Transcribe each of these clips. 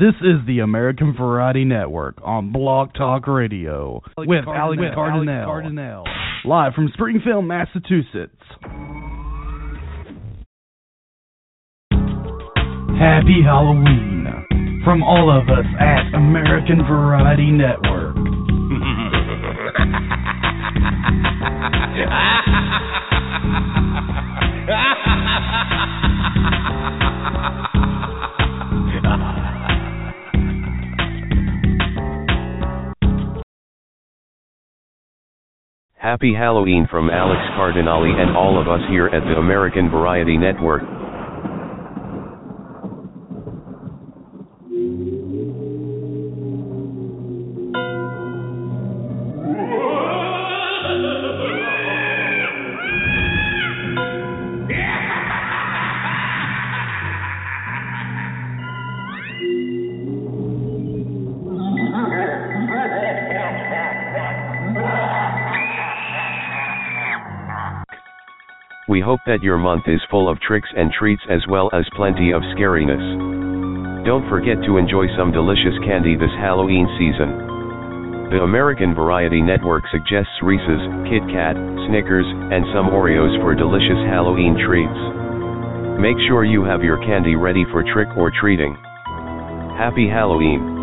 This is the American Variety Network on Blog Talk Radio with Alex Cardinale, live from Springfield, Massachusetts. Happy Halloween from all of us at American Variety Network. Happy Halloween from Alex Cardinale and all of us here at the American Variety Network. Hope that your month is full of tricks and treats as well as plenty of scariness. Don't forget to enjoy some delicious candy this Halloween season. The American Variety Network suggests Reese's, Kit Kat, Snickers, and some Oreos for delicious Halloween treats. Make sure you have your candy ready for trick or treating. Happy Halloween!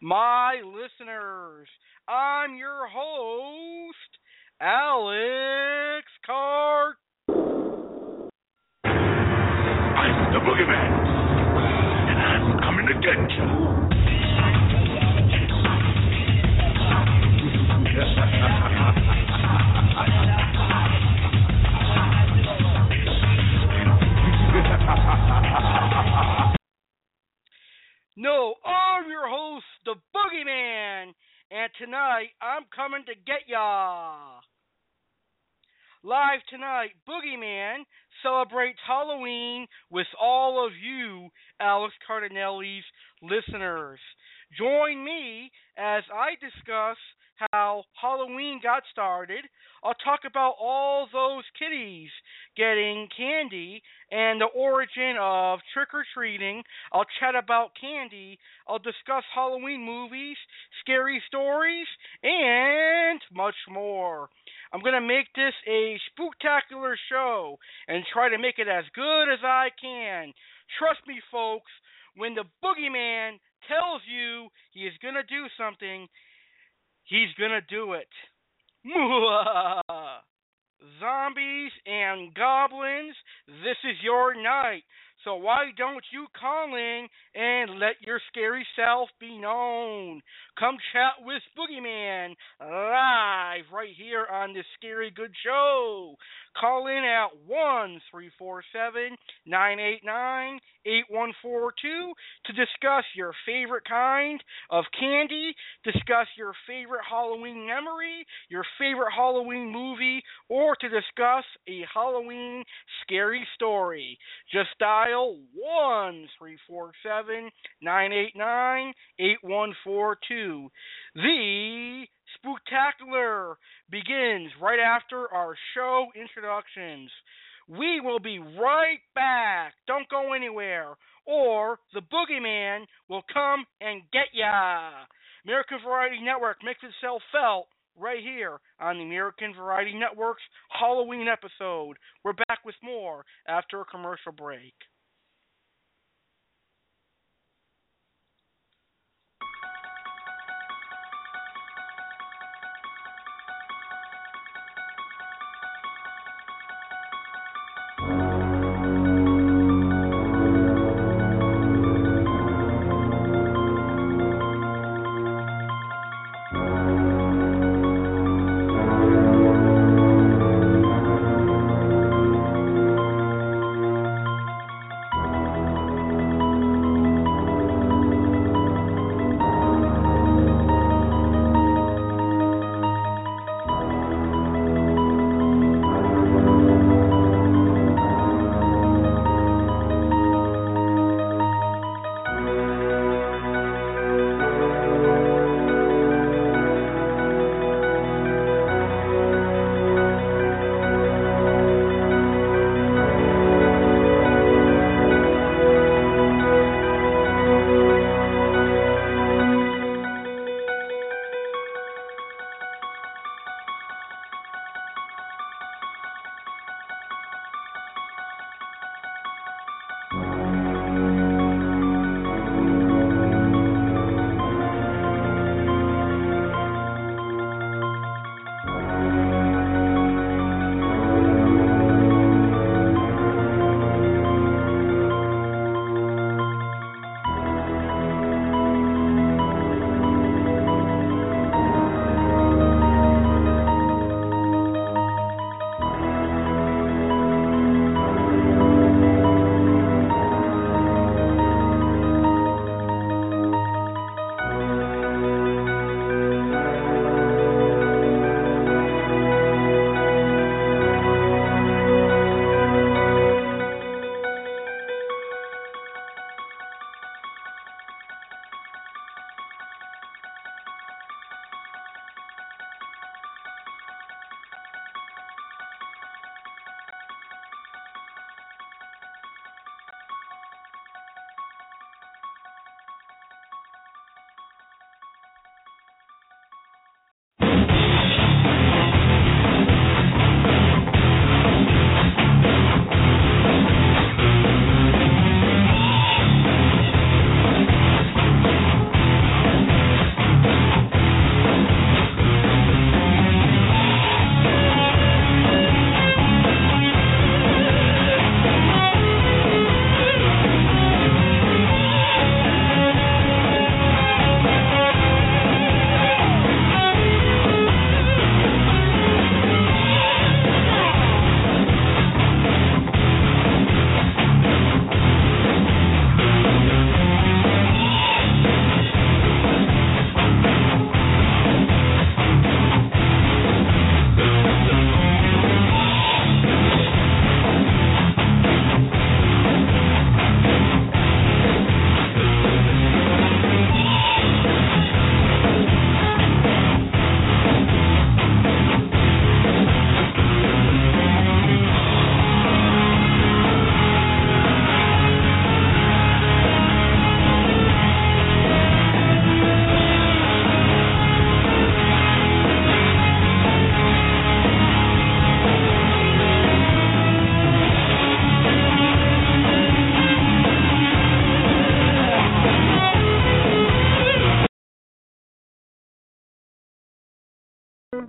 My listeners. I'm your host, Alex Cart. I'm the boogeyman, and I'm coming to get you. No, I'm your host, the Boogeyman, and tonight I'm coming to get ya. Live tonight, Boogeyman celebrates Halloween with all of you, Alex Cardinale's listeners. Join me as I discuss how Halloween got started. I'll talk about all those kitties getting candy and the origin of trick or treating. I'll chat about candy. I'll discuss Halloween movies, scary stories, and much more. I'm going to make this a spooktacular show and try to make it as good as I can. Trust me, folks, when the boogeyman tells you he is going to do something, he's to do it. Zombies and goblins, this is your night. So why don't you call in and let your scary self be known? Come chat with Boogeyman live right here on this Scary Good Show. Call in at one three four seven nine eight nine eight one four two to discuss your favorite kind of candy, discuss your favorite Halloween memory, your favorite Halloween movie, or to discuss a Halloween scary story. Just dial one three four seven nine eight nine eight one four two. The Spooktacular begins right after our show introductions. We will be right back. Don't go anywhere, or the boogeyman will come and get ya. American Variety Network makes itself felt right here on the American Variety Network's Halloween episode. We're back with more after a commercial break.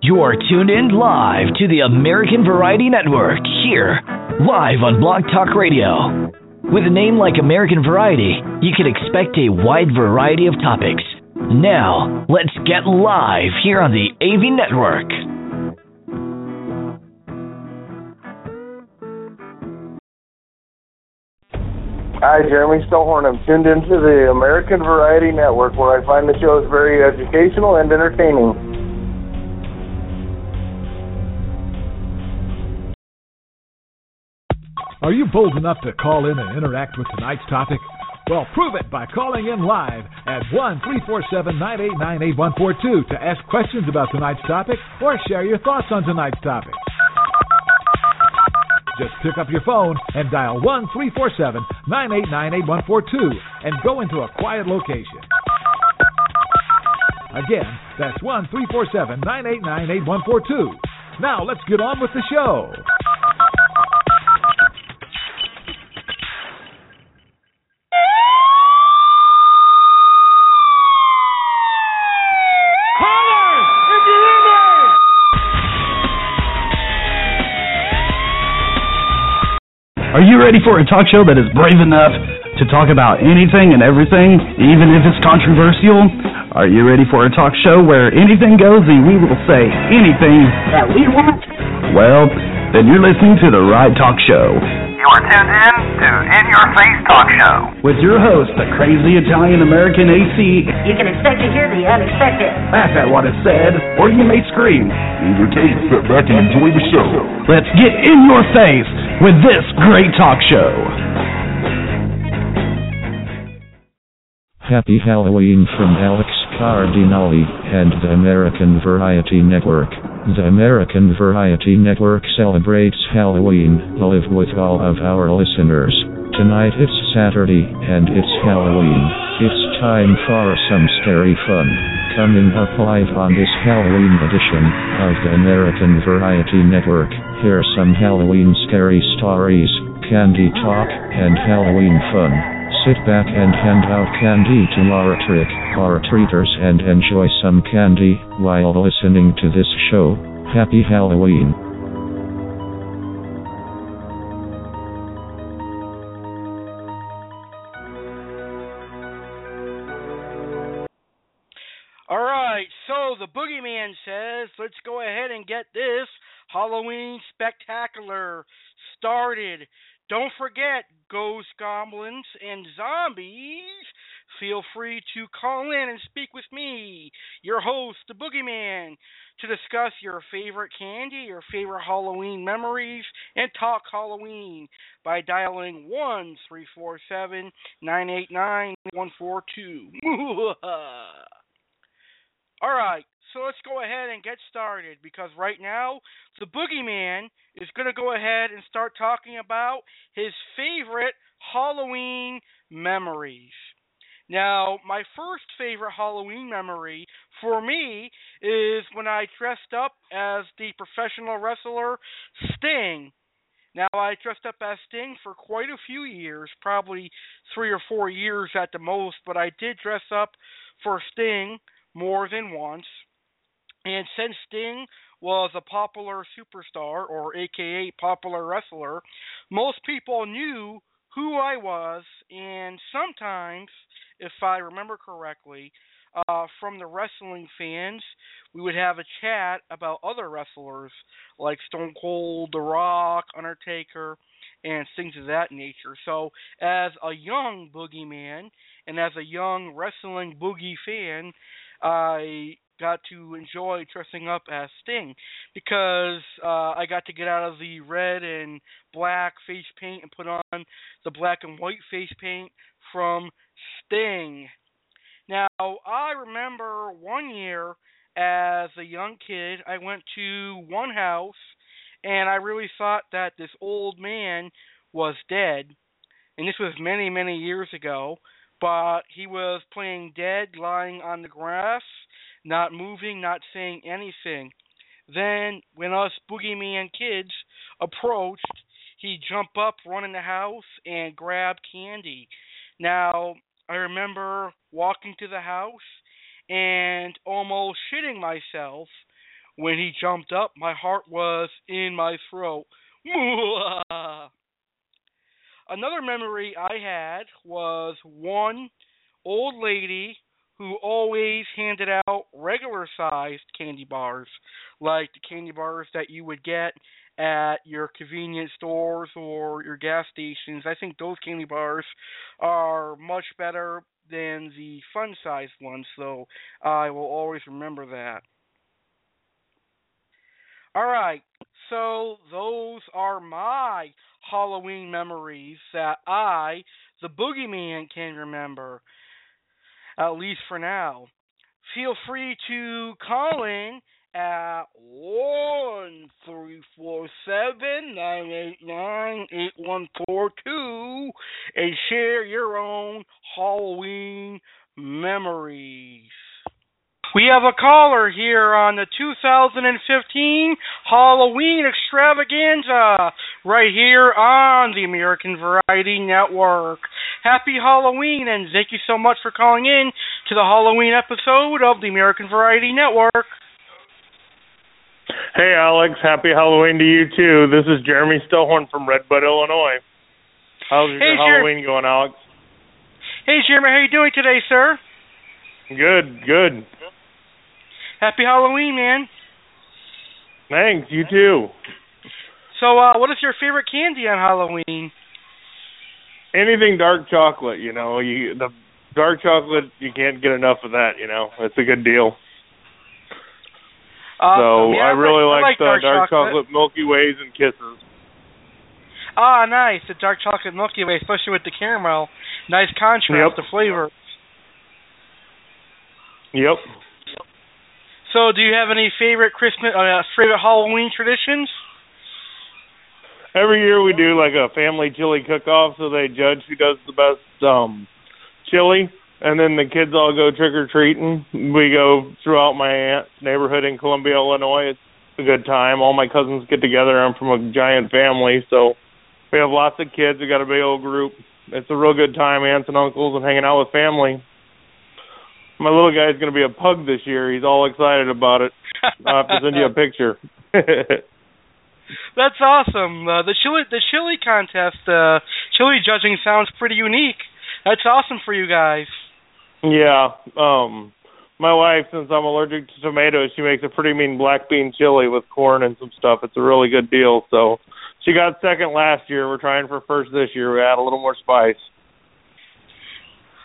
You are tuned in live to the American Variety Network here, live on Blog Talk Radio. With a name like American Variety, you can expect a wide variety of topics. Now, let's get live here on the AV Network. Hi, Jeremy Stillhorn. I'm tuned into the American Variety Network where I find the shows very educational and entertaining. Are you bold enough to call in and interact with tonight's topic? Well, prove it by calling in live at 1 347 989 8142 to ask questions about tonight's topic or share your thoughts on tonight's topic. Just pick up your phone and dial 1 347 989 8142 and go into a quiet location. Again, that's 1 347 989 8142. Now let's get on with the show. Are you ready for a talk show that is brave enough to talk about anything and everything, even if it's controversial? Are you ready for a talk show where anything goes and we will say anything that we want? Well, then you're listening to the right talk show. You are tuned in to In Your Face Talk Show. With your host, the crazy Italian American AC. You can expect to hear the unexpected. Laugh at what is said, or you may scream. In your case, sit back and enjoy the show. Let's get in your face with this great talk show. Happy Halloween from Alex Cardinale and the American Variety Network. The American Variety Network celebrates Halloween live with all of our listeners. Tonight it's Saturday and it's Halloween. It's time for some scary fun. Coming up live on this Halloween edition of the American Variety Network, here's some Halloween scary stories, candy talk, and Halloween fun. Sit back and hand out candy to our trick or treaters and enjoy some candy while listening to this show. Happy Halloween. All right, so the boogeyman says, let's go ahead and get this Halloween spectacular started. Don't forget, ghosts, goblins, and zombies. Feel free to call in and speak with me, your host, the Boogeyman, to discuss your favorite candy, your favorite Halloween memories, and talk Halloween by dialing 1 347 989 142. All right, so let's go ahead and get started because right now the boogeyman is going to go ahead and start talking about his favorite Halloween memories. Now, my first favorite Halloween memory for me is when I dressed up as the professional wrestler Sting. Now, I dressed up as Sting for quite a few years, probably three or four years at the most, but I did dress up for Sting more than once. And since Sting was a popular superstar, or AKA popular wrestler, most people knew who I was, and sometimes, if I remember correctly, uh, from the wrestling fans, we would have a chat about other wrestlers like Stone Cold, The Rock, Undertaker, and things of that nature. So, as a young boogeyman and as a young wrestling boogie fan, I got to enjoy dressing up as Sting because uh, I got to get out of the red and black face paint and put on the black and white face paint from Sting. Now, I remember one year as a young kid, I went to one house and I really thought that this old man was dead. And this was many, many years ago but he was playing dead, lying on the grass, not moving, not saying anything. Then, when us boogeyman kids approached, he jumped up, run in the house, and grab candy. Now, I remember walking to the house and almost shitting myself When he jumped up, my heart was in my throat. Another memory I had was one old lady who always handed out regular sized candy bars, like the candy bars that you would get at your convenience stores or your gas stations. I think those candy bars are much better than the fun sized ones, so I will always remember that. All right, so those are my Halloween memories that I, the boogeyman, can remember, at least for now. Feel free to call in at one three four seven nine eight nine eight one four two and share your own Halloween memories. We have a caller here on the 2015 Halloween extravaganza right here on the American Variety Network. Happy Halloween and thank you so much for calling in to the Halloween episode of the American Variety Network. Hey Alex, happy Halloween to you too. This is Jeremy Stillhorn from Red Bud, Illinois. How's your Hey, Jer- Halloween going, Alex? Hey Jeremy, how you doing today, sir? Good, good. Happy Halloween, man. Thanks, you too. So, uh, what is your favorite candy on Halloween? Anything dark chocolate, you know, you the dark chocolate you can't get enough of that, you know. It's a good deal. Uh, so yeah, I really like, I like the dark, dark chocolate. chocolate Milky Ways and Kisses. Ah, nice. The dark chocolate Milky Way, especially with the caramel. Nice contrast Yep. to flavor. Yep. So, do you have any favorite Christmas, uh, favorite Halloween traditions? Every year we do like a family chili cook off so they judge who does the best um chili and then the kids all go trick or treating. We go throughout my aunt's neighborhood in Columbia, Illinois. It's a good time. All my cousins get together. I'm from a giant family, so we have lots of kids. We got a big old group. It's a real good time, aunts and uncles and hanging out with family. My little guy's going to be a pug this year. He's all excited about it. I'll have to send you a picture. That's awesome. Uh, the chili, the chili contest, uh, chili judging sounds pretty unique. That's awesome for you guys. Yeah. Um my wife, since I'm allergic to tomatoes, she makes a pretty mean black bean chili with corn and some stuff. It's a really good deal. So she got second last year. We're trying for first this year. We add a little more spice.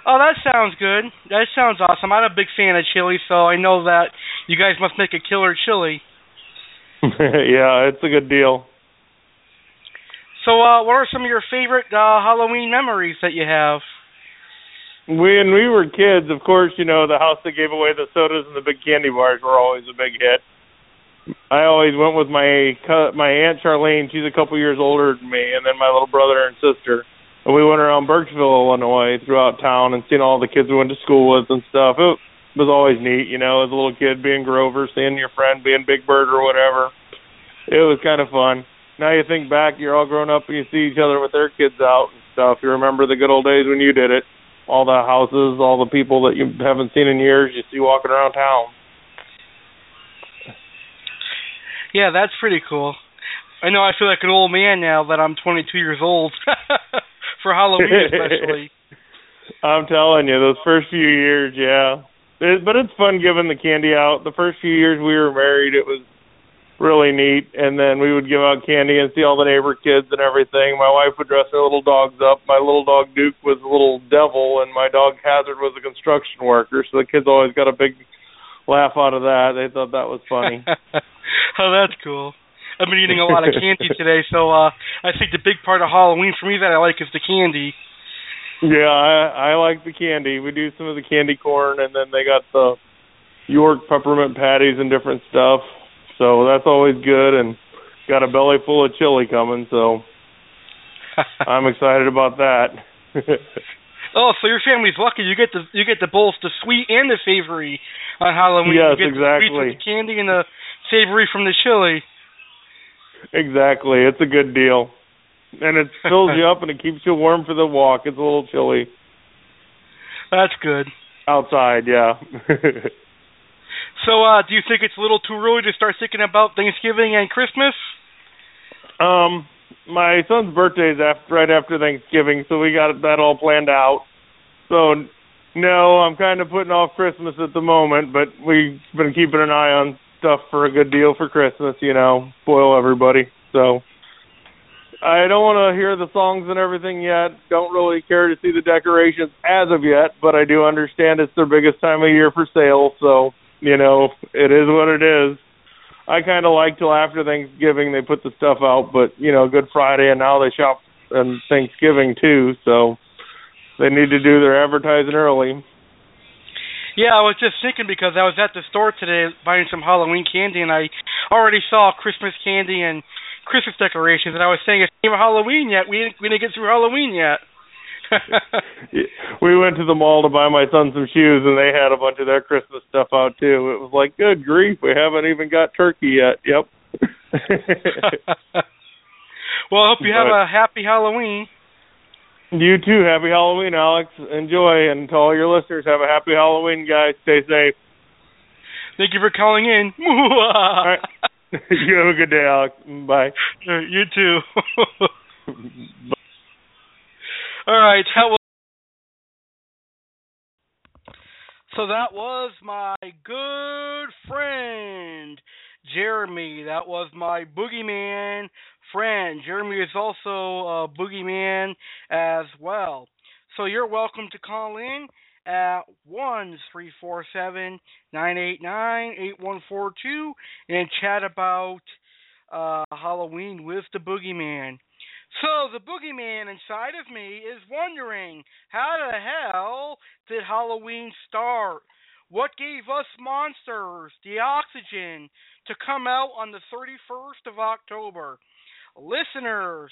Oh, that sounds good. That sounds awesome. I'm a big fan of chili, so I know that you guys must make a killer chili. yeah, it's a good deal. So, uh, what are some of your favorite uh, Halloween memories that you have? When we were kids, of course, you know, the house that gave away the sodas and the big candy bars were always a big hit. I always went with my my aunt Charlene. She's a couple years older than me, and then my little brother and sister. And we went around Burksville, Illinois, throughout town, and seen all the kids we went to school with and stuff. It was always neat, you know, as a little kid being Grover, seeing your friend being Big Bird or whatever. It was kind of fun. Now you think back, you're all grown up and you see each other with their kids out and stuff. You remember the good old days when you did it. All the houses, all the people that you haven't seen in years, you see walking around town. Yeah, that's pretty cool. I know I feel like an old man now that I'm 22 years old for Halloween especially. I'm telling you, those first few years, yeah. It, but it's fun giving the candy out. The first few years we were married, it was really neat. And then we would give out candy and see all the neighbor kids and everything. My wife would dress her little dogs up. My little dog Duke was a little devil, and my dog Hazard was a construction worker. So the kids always got a big laugh out of that. They thought that was funny. oh, that's cool. I've been eating a lot of candy today, so uh I think the big part of Halloween for me that I like is the candy. Yeah, I I like the candy. We do some of the candy corn, and then they got the York peppermint patties and different stuff. So that's always good, and got a belly full of chili coming. So I'm excited about that. oh, so your family's lucky. You get the you get the both the sweet and the savory on Halloween. Yes, you get the sweet exactly. from the candy and the savory from the chili. Exactly, it's a good deal, and it fills you up and it keeps you warm for the walk. It's a little chilly That's good. outside. Yeah. So, uh, do you think it's a little too early to start thinking about Thanksgiving and Christmas? Um, my son's birthday is after, right after Thanksgiving, so we got that all planned out. So, no, I'm kind of putting off Christmas at the moment, but we've been keeping an eye on stuff for a good deal for Christmas, you know, spoil everybody. So, I don't want to hear the songs and everything yet. Don't really care to see the decorations as of yet, but I do understand it's their biggest time of year for sale, so, you know, it is what it is. I kind of like till after Thanksgiving they put the stuff out, but you know, Good Friday and now they shop and Thanksgiving too, so they need to do their advertising early. Yeah, I was just thinking because I was at the store today buying some Halloween candy and I already saw Christmas candy and Christmas decorations and I was saying it's not even Halloween yet. We didn't, we didn't get through Halloween yet. we went to the mall to buy my son some shoes, and they had a bunch of their Christmas stuff out too. It was like, good grief, we haven't even got turkey yet. Yep. well, I hope you have a happy Halloween. You too. Happy Halloween, Alex. Enjoy, and to all your listeners, have a happy Halloween, guys. Stay safe. Thank you for calling in. all right. you have a good day, Alex. Bye. You too. All right. So that was my good friend Jeremy. That was my boogeyman friend. Jeremy is also a boogeyman as well. So you're welcome to call in at one three four seven nine eight nine eight one four two and chat about uh, Halloween with the boogeyman. So the boogeyman inside of me is wondering how the hell did Halloween start? What gave us monsters the oxygen to come out on the 31st of October? Listeners,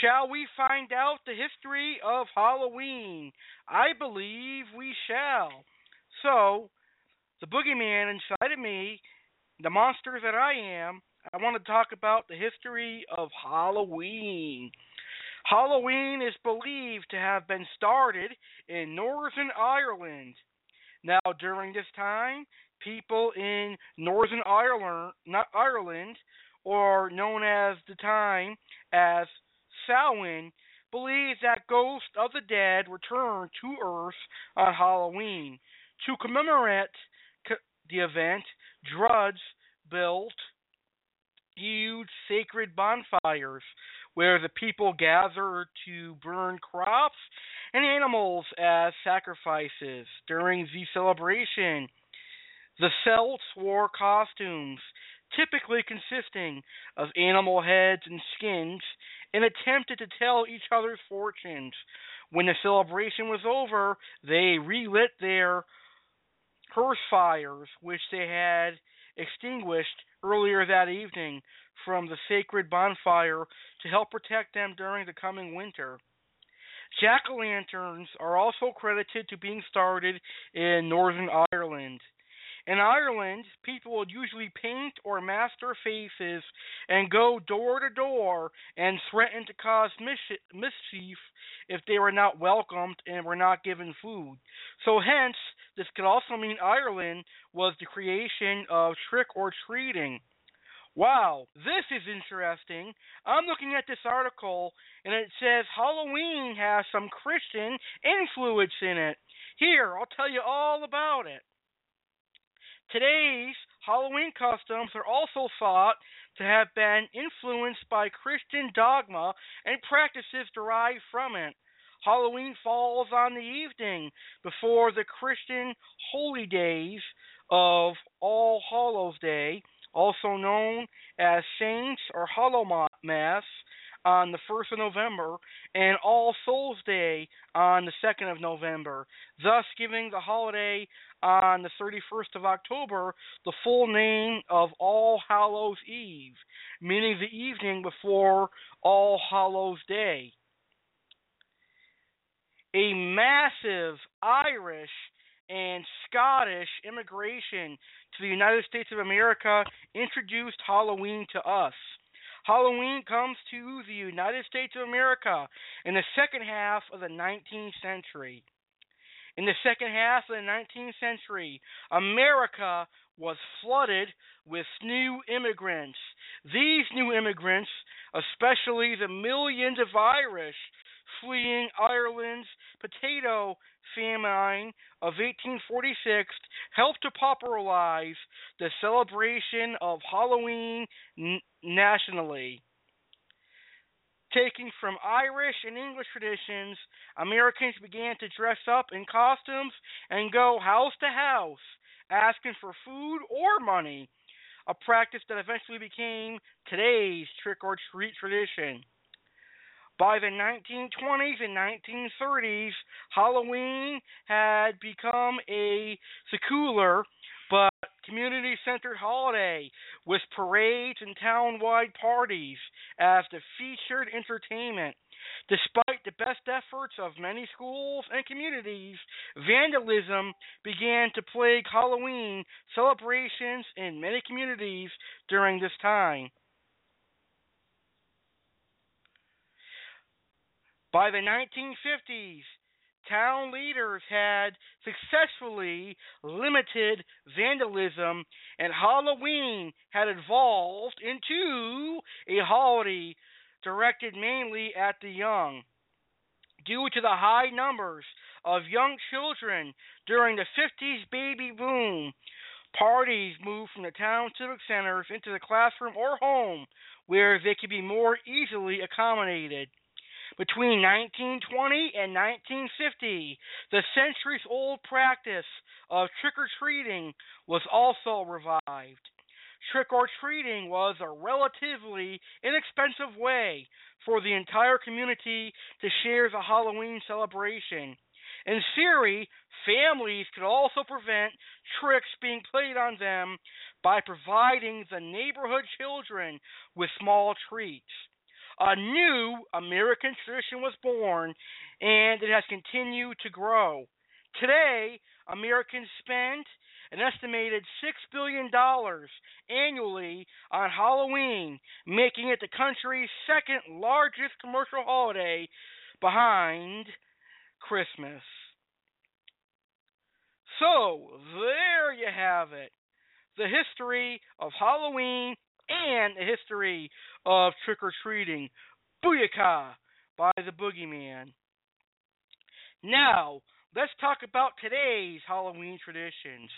shall we find out the history of Halloween? I believe we shall. So, the boogeyman inside of me, the monster that I am, I want to talk about the history of Halloween. Halloween is believed to have been started in Northern Ireland. Now, during this time, people in Northern Ireland, not Ireland, or known as the time as Samhain, believed that ghosts of the dead returned to Earth on Halloween. To commemorate the event, Druids built huge sacred bonfires where the people gather to burn crops and animals as sacrifices. During the celebration, the Celts wore costumes, typically consisting of animal heads and skins, and attempted to tell each other's fortunes. When the celebration was over, they relit their hearth fires, which they had extinguished earlier that evening from the sacred bonfire to help protect them during the coming winter. Jack o' lanterns are also credited to being started in Northern Ireland. In Ireland, people would usually paint or mask their faces and go door to door and threaten to cause mischief if they were not welcomed and were not given food. So, hence, this could also mean Ireland was the creation of trick or treating. Wow, this is interesting. I'm looking at this article and it says Halloween has some Christian influence in it. Here, I'll tell you all about it. Today's Halloween customs are also thought to have been influenced by Christian dogma and practices derived from it. Halloween falls on the evening before the Christian holy days of All Hallows Day, also known as Saints or Hallow Mass, on the 1st of November and All Souls Day on the 2nd of November, thus giving the holiday on the 31st of October the full name of All Hallows Eve, meaning the evening before All Hallows Day. A massive Irish and Scottish immigration to the United States of America introduced Halloween to us. Halloween comes to the United States of America in the second half of the 19th century. In the second half of the 19th century, America was flooded with new immigrants. These new immigrants, especially the millions of Irish fleeing Ireland's potato famine of 1846, helped to popularize the celebration of Halloween n- nationally. Taking from Irish and English traditions, Americans began to dress up in costumes and go house to house asking for food or money, a practice that eventually became today's trick or treat tradition. By the 1920s and 1930s, Halloween had become a secular but community centered holiday with parades and town wide parties as the featured entertainment. Despite the best efforts of many schools and communities, vandalism began to plague Halloween celebrations in many communities during this time. By the 1950s, town leaders had successfully limited vandalism, and Halloween had evolved into a holiday directed mainly at the young. Due to the high numbers of young children during the 50s baby boom, parties moved from the town civic centers into the classroom or home where they could be more easily accommodated. Between 1920 and 1950, the centuries old practice of trick or treating was also revived. Trick or treating was a relatively inexpensive way for the entire community to share the Halloween celebration. In theory, families could also prevent tricks being played on them by providing the neighborhood children with small treats. A new American tradition was born, and it has continued to grow. Today, Americans spend an estimated $6 billion annually on Halloween, making it the country's second largest commercial holiday behind Christmas. So, there you have it. The history of Halloween and the history of trick or treating. Booyakah by the Boogeyman. Now, let's talk about today's Halloween traditions.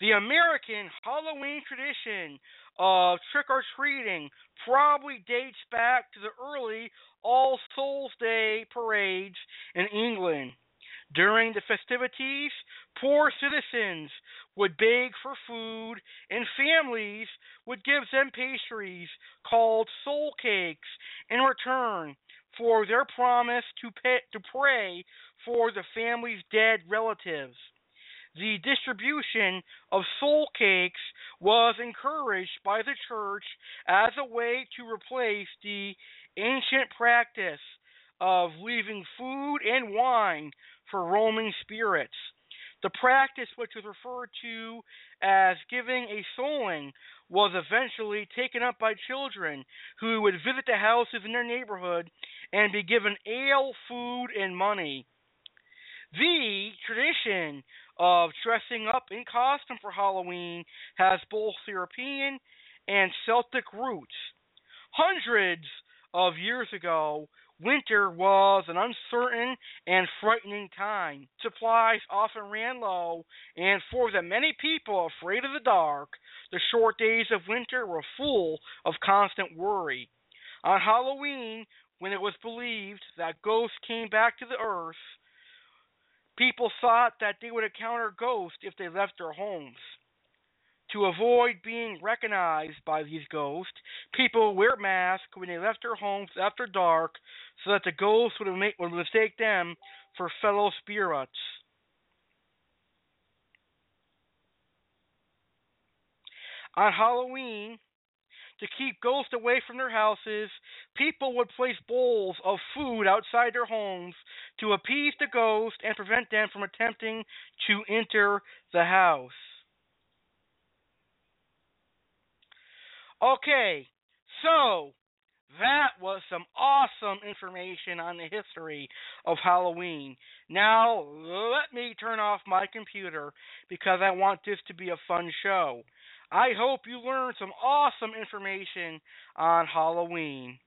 The American Halloween tradition of trick or treating probably dates back to the early All Souls Day parades in England. During the festivities, poor citizens would beg for food, and families would give them pastries called soul cakes in return for their promise to pay, to pray for the family's dead relatives. The distribution of soul cakes was encouraged by the church as a way to replace the ancient practice of leaving food and wine for roaming spirits. The practice, which was referred to as giving a souling, was eventually taken up by children who would visit the houses in their neighborhood and be given ale, food, and money. The tradition of dressing up in costume for Halloween has both European and Celtic roots. Hundreds of years ago, winter was an uncertain and frightening time. Supplies often ran low, and for the many people afraid of the dark, the short days of winter were full of constant worry. On Halloween, when it was believed that ghosts came back to the earth, People thought that they would encounter ghosts if they left their homes. To avoid being recognized by these ghosts, people wear masks when they left their homes after dark so that the ghosts would, make, would mistake them for fellow spirits. On Halloween, to keep ghosts away from their houses, people would place bowls of food outside their homes to appease the ghosts and prevent them from attempting to enter the house. Okay, so that was some awesome information on the history of Halloween. Now, let me turn off my computer because I want this to be a fun show. I hope you learned some awesome information on Halloween.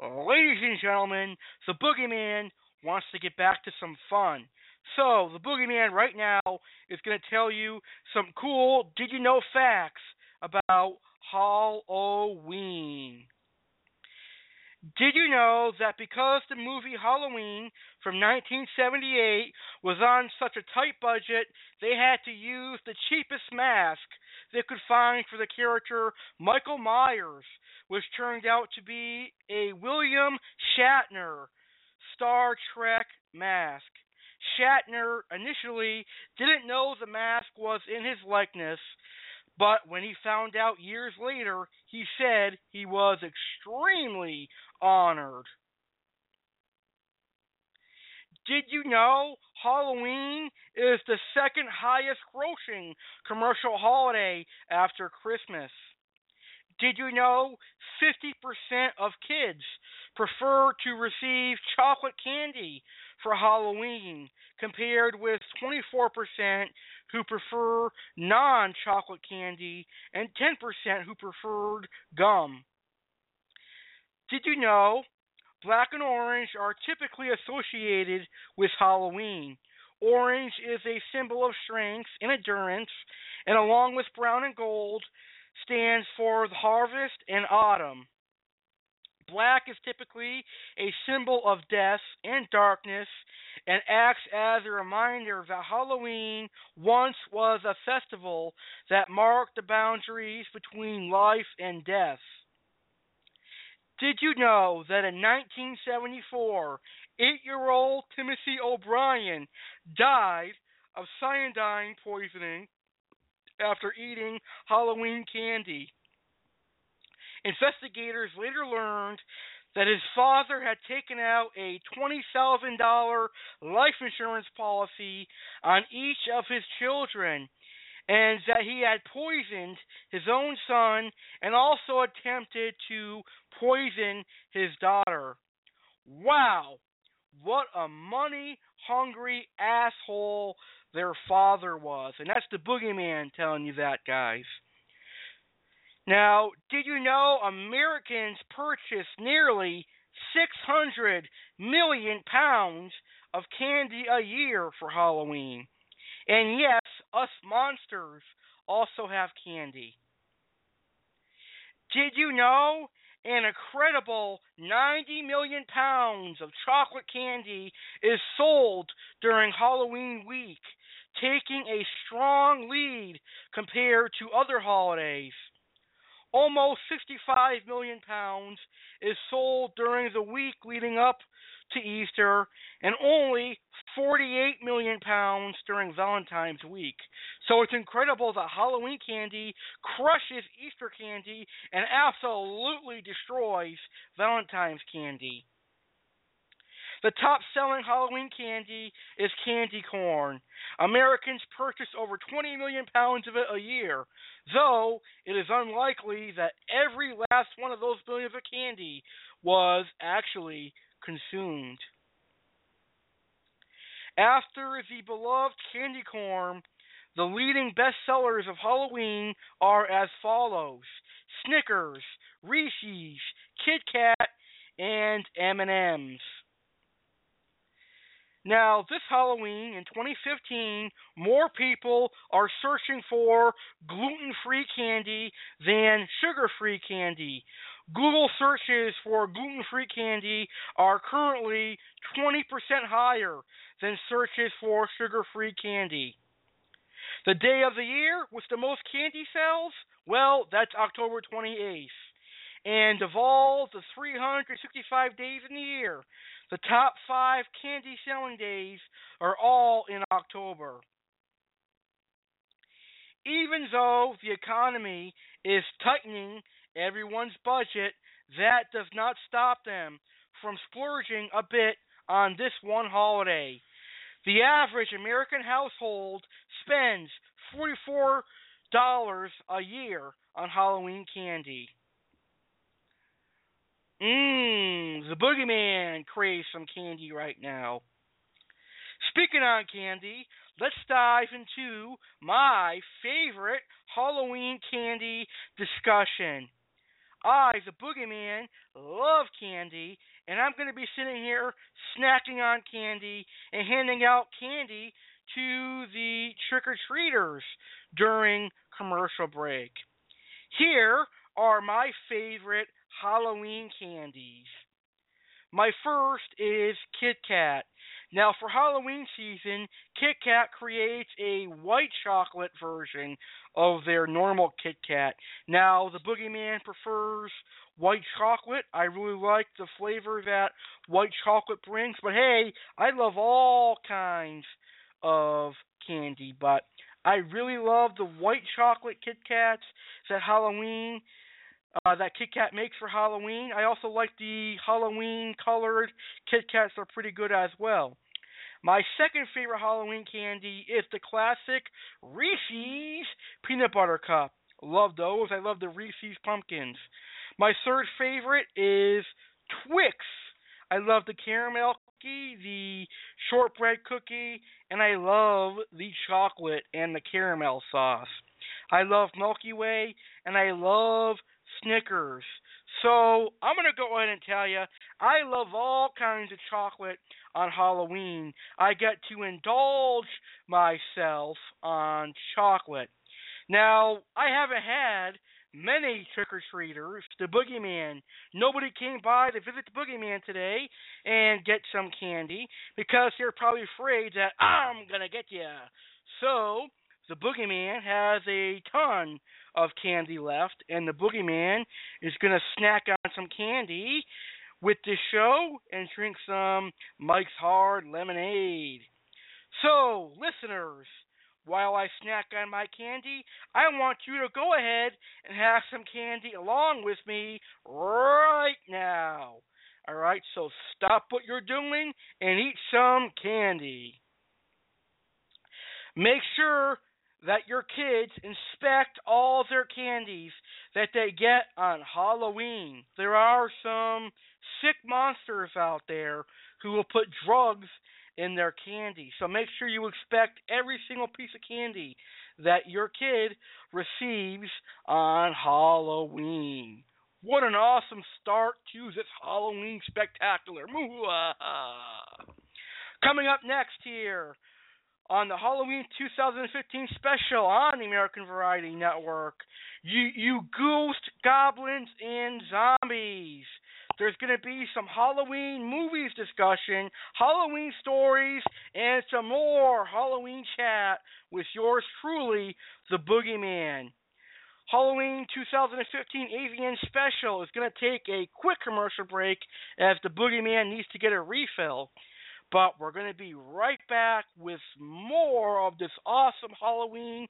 Ladies and gentlemen, the Boogeyman wants to get back to some fun. So, the Boogeyman right now is going to tell you some cool did you know facts about Halloween. Did you know that because the movie Halloween from 1978 was on such a tight budget, they had to use the cheapest mask they could find for the character Michael Myers, which turned out to be a William Shatner Star Trek mask. Shatner initially didn't know the mask was in his likeness, but when he found out years later, he said he was extremely honored. Did you know Halloween is the second highest grossing commercial holiday after Christmas? Did you know 50% of kids prefer to receive chocolate candy for Halloween compared with 24% who prefer non chocolate candy and 10% who preferred gum? Did you know black and orange are typically associated with Halloween? Orange is a symbol of strength and endurance, and along with brown and gold, stands for the harvest and autumn. Black is typically a symbol of death and darkness and acts as a reminder that Halloween once was a festival that marked the boundaries between life and death. Did you know that in 1974, eight year old Timothy O'Brien died of cyanide poisoning after eating Halloween candy? Investigators later learned that his father had taken out a $20,000 life insurance policy on each of his children and that he had poisoned his own son and also attempted to poison his daughter. Wow, what a money hungry asshole their father was. And that's the boogeyman telling you that, guys. Now, did you know Americans purchase nearly 600 million pounds of candy a year for Halloween? And yes, us monsters also have candy. Did you know an incredible 90 million pounds of chocolate candy is sold during Halloween week, taking a strong lead compared to other holidays? Almost 65 million pounds is sold during the week leading up to Easter, and only 48 million pounds during Valentine's week. So it's incredible that Halloween candy crushes Easter candy and absolutely destroys Valentine's candy. The top selling Halloween candy is candy corn. Americans purchase over 20 million pounds of it a year, though it is unlikely that every last one of those billions of candy was actually consumed. After the beloved candy corn, the leading bestsellers of Halloween are as follows: Snickers, Reese's, Kit Kat, and M&Ms. Now, this Halloween in 2015, more people are searching for gluten free candy than sugar free candy. Google searches for gluten free candy are currently 20% higher than searches for sugar free candy. The day of the year with the most candy sales? Well, that's October 28th. And of all the 365 days in the year, the top five candy selling days are all in October. Even though the economy is tightening everyone's budget, that does not stop them from splurging a bit on this one holiday. The average American household spends $44 a year on Halloween candy. Mmm, the boogeyman craves some candy right now. Speaking on candy, let's dive into my favorite Halloween candy discussion. I, the boogeyman, love candy, and I'm going to be sitting here snacking on candy and handing out candy to the trick or treaters during commercial break. Here are my favorite Halloween candies. My first is Kit Kat. Now, for Halloween season, Kit Kat creates a white chocolate version of their normal Kit Kat. Now, the Boogeyman prefers white chocolate. I really like the flavor that white chocolate brings, but hey, I love all kinds of candy, but I really love the white chocolate Kit Kats that Halloween uh, that Kit Kat makes for Halloween. I also like the Halloween colored Kit Kats; they're pretty good as well. My second favorite Halloween candy is the classic Reese's Peanut Butter Cup. Love those. I love the Reese's Pumpkins. My third favorite is Twix. I love the caramel cookie, the shortbread cookie, and I love the chocolate and the caramel sauce. I love Milky Way, and I love Snickers. So I'm going to go ahead and tell you, I love all kinds of chocolate on Halloween. I get to indulge myself on chocolate. Now, I haven't had many trick or treaters, the boogeyman. Nobody came by to visit the boogeyman today and get some candy because they're probably afraid that I'm going to get you. So, the boogeyman has a ton of candy left, and the boogeyman is going to snack on some candy with this show and drink some Mike's Hard Lemonade. So, listeners, while I snack on my candy, I want you to go ahead and have some candy along with me right now. All right, so stop what you're doing and eat some candy. Make sure that your kids inspect all their candies that they get on Halloween. There are some sick monsters out there who will put drugs in their candy. So make sure you inspect every single piece of candy that your kid receives on Halloween. What an awesome start to this Halloween spectacular. Coming up next here on the Halloween 2015 special on the American Variety Network, you you ghost goblins and zombies. There's going to be some Halloween movies discussion, Halloween stories, and some more Halloween chat with yours truly, the Boogeyman. Halloween 2015 AVN special is going to take a quick commercial break as the Boogeyman needs to get a refill. But we're going to be right back with more of this awesome Halloween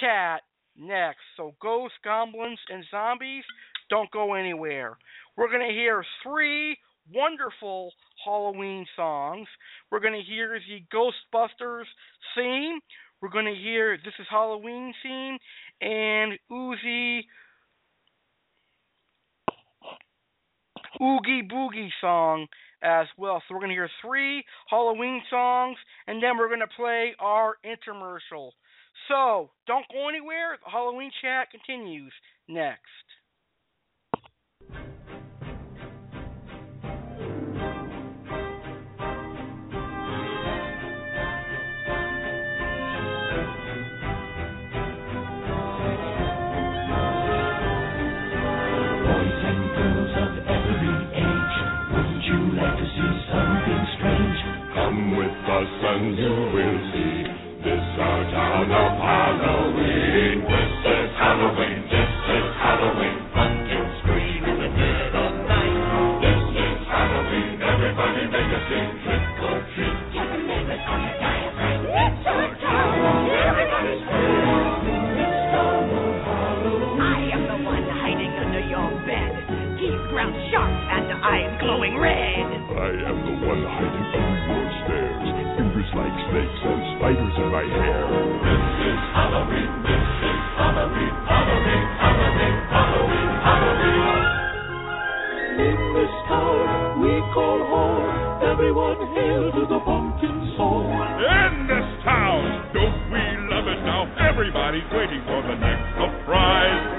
chat next. So, ghosts, goblins, and zombies, don't go anywhere. We're going to hear three wonderful Halloween songs. We're going to hear the Ghostbusters theme. We're going to hear This is Halloween theme and Uzi Oogie Boogie song as well. So we're going to hear three Halloween songs and then we're going to play our intermercial. So don't go anywhere. The Halloween chat continues next. Us and you will see this our town of Halloween. This is Halloween. This is Halloween. right here. This is Halloween. This is Halloween. Halloween. Halloween. Halloween. Halloween. In this town we call home. Everyone hail to the pumpkin soul. In this town, don't we love it now? Everybody's waiting for the next surprise.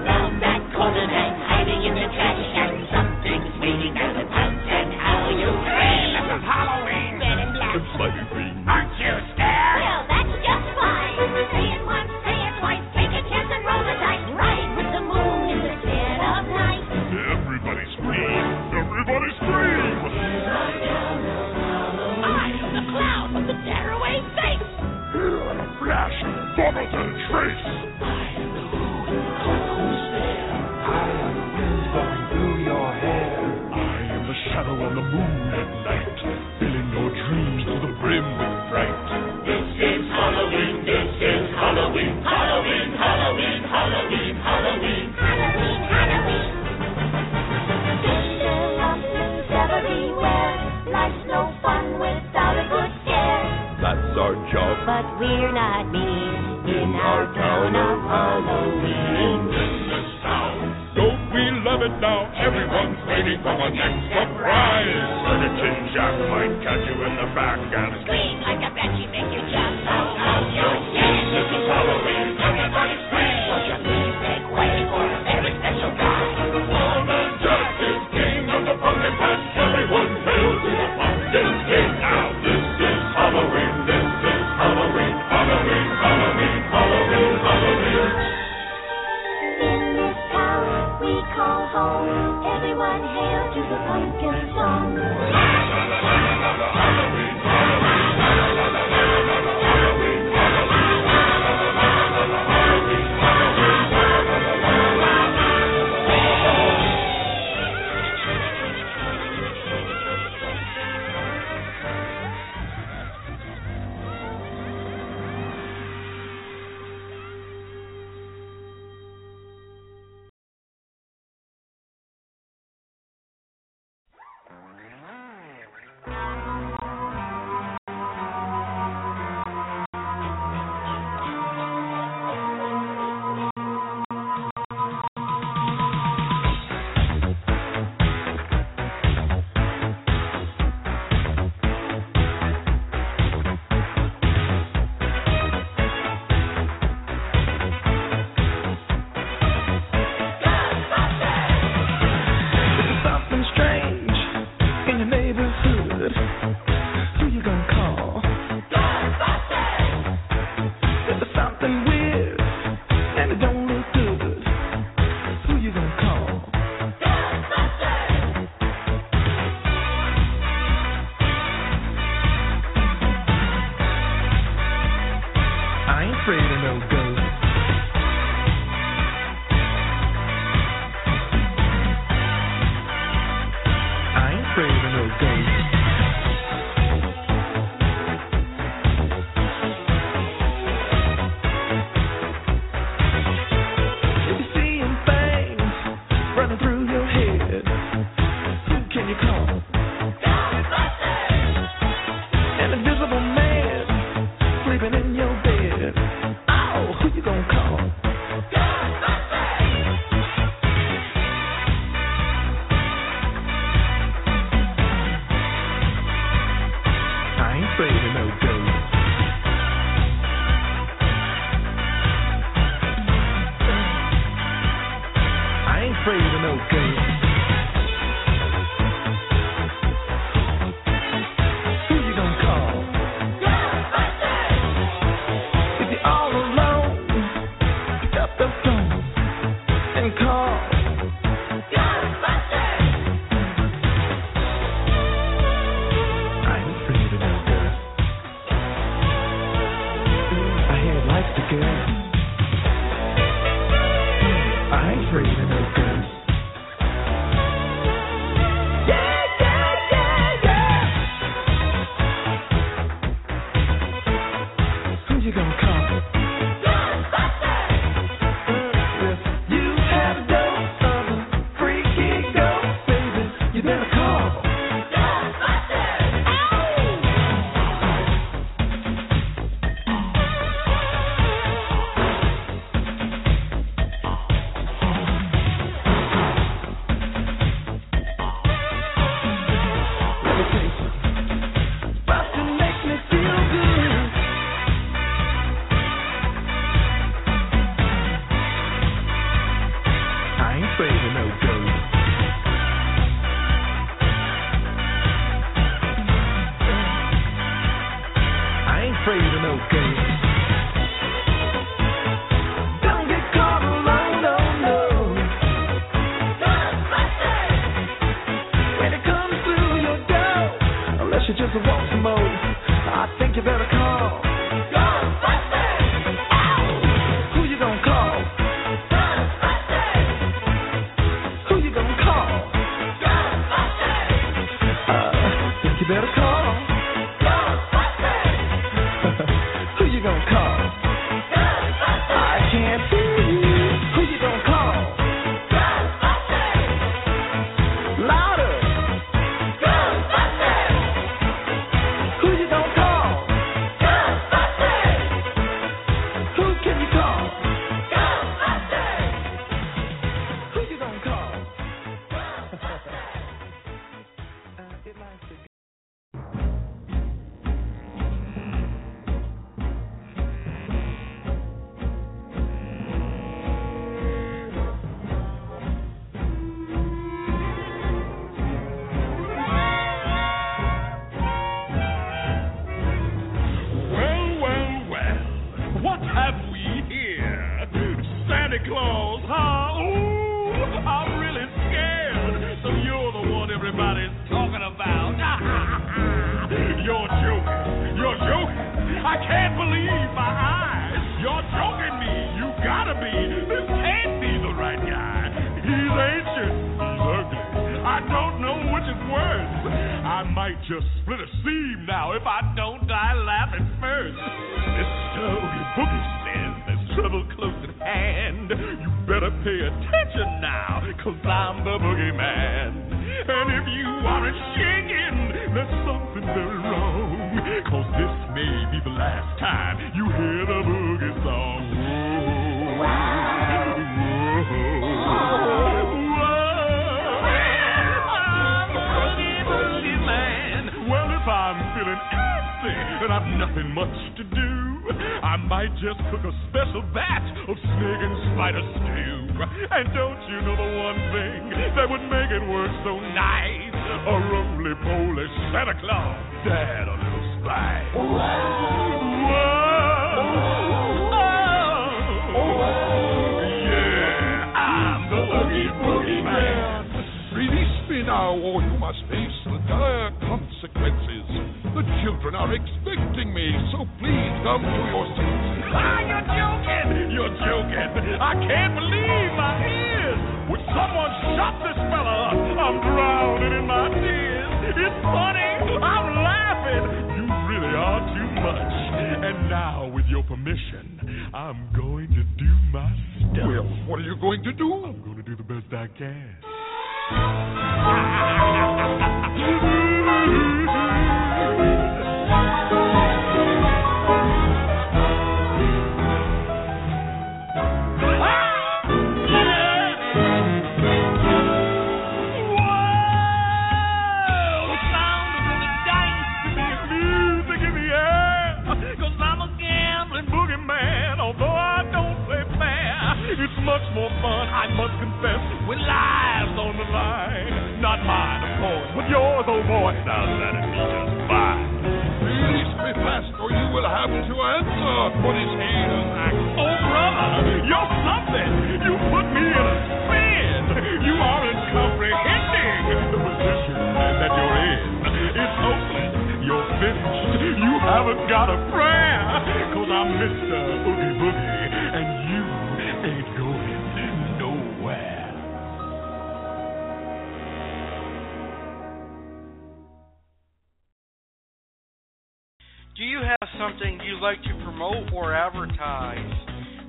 Do you have something you'd like to promote or advertise?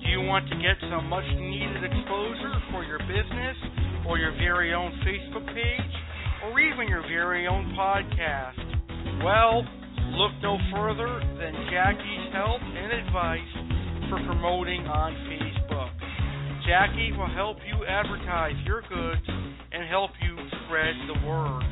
Do you want to get some much needed exposure for your business or your very own Facebook page or even your very own podcast? Well, look no further than Jackie's help and advice for promoting on Facebook. Jackie will help you advertise your goods and help you spread the word.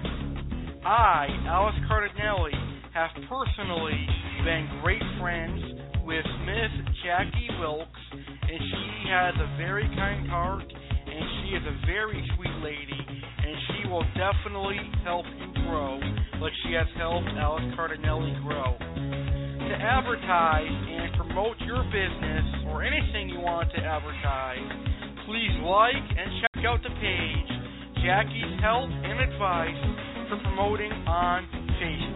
I, Alex Cardinale, have personally been great friends with Miss Jackie Wilkes, and she has a very kind heart, and she is a very sweet lady, and she will definitely help you grow, like she has helped Alex Cardinale grow. To advertise and promote your business or anything you want to advertise, please like and check out the page Jackie's Help and Advice for Promoting on Facebook.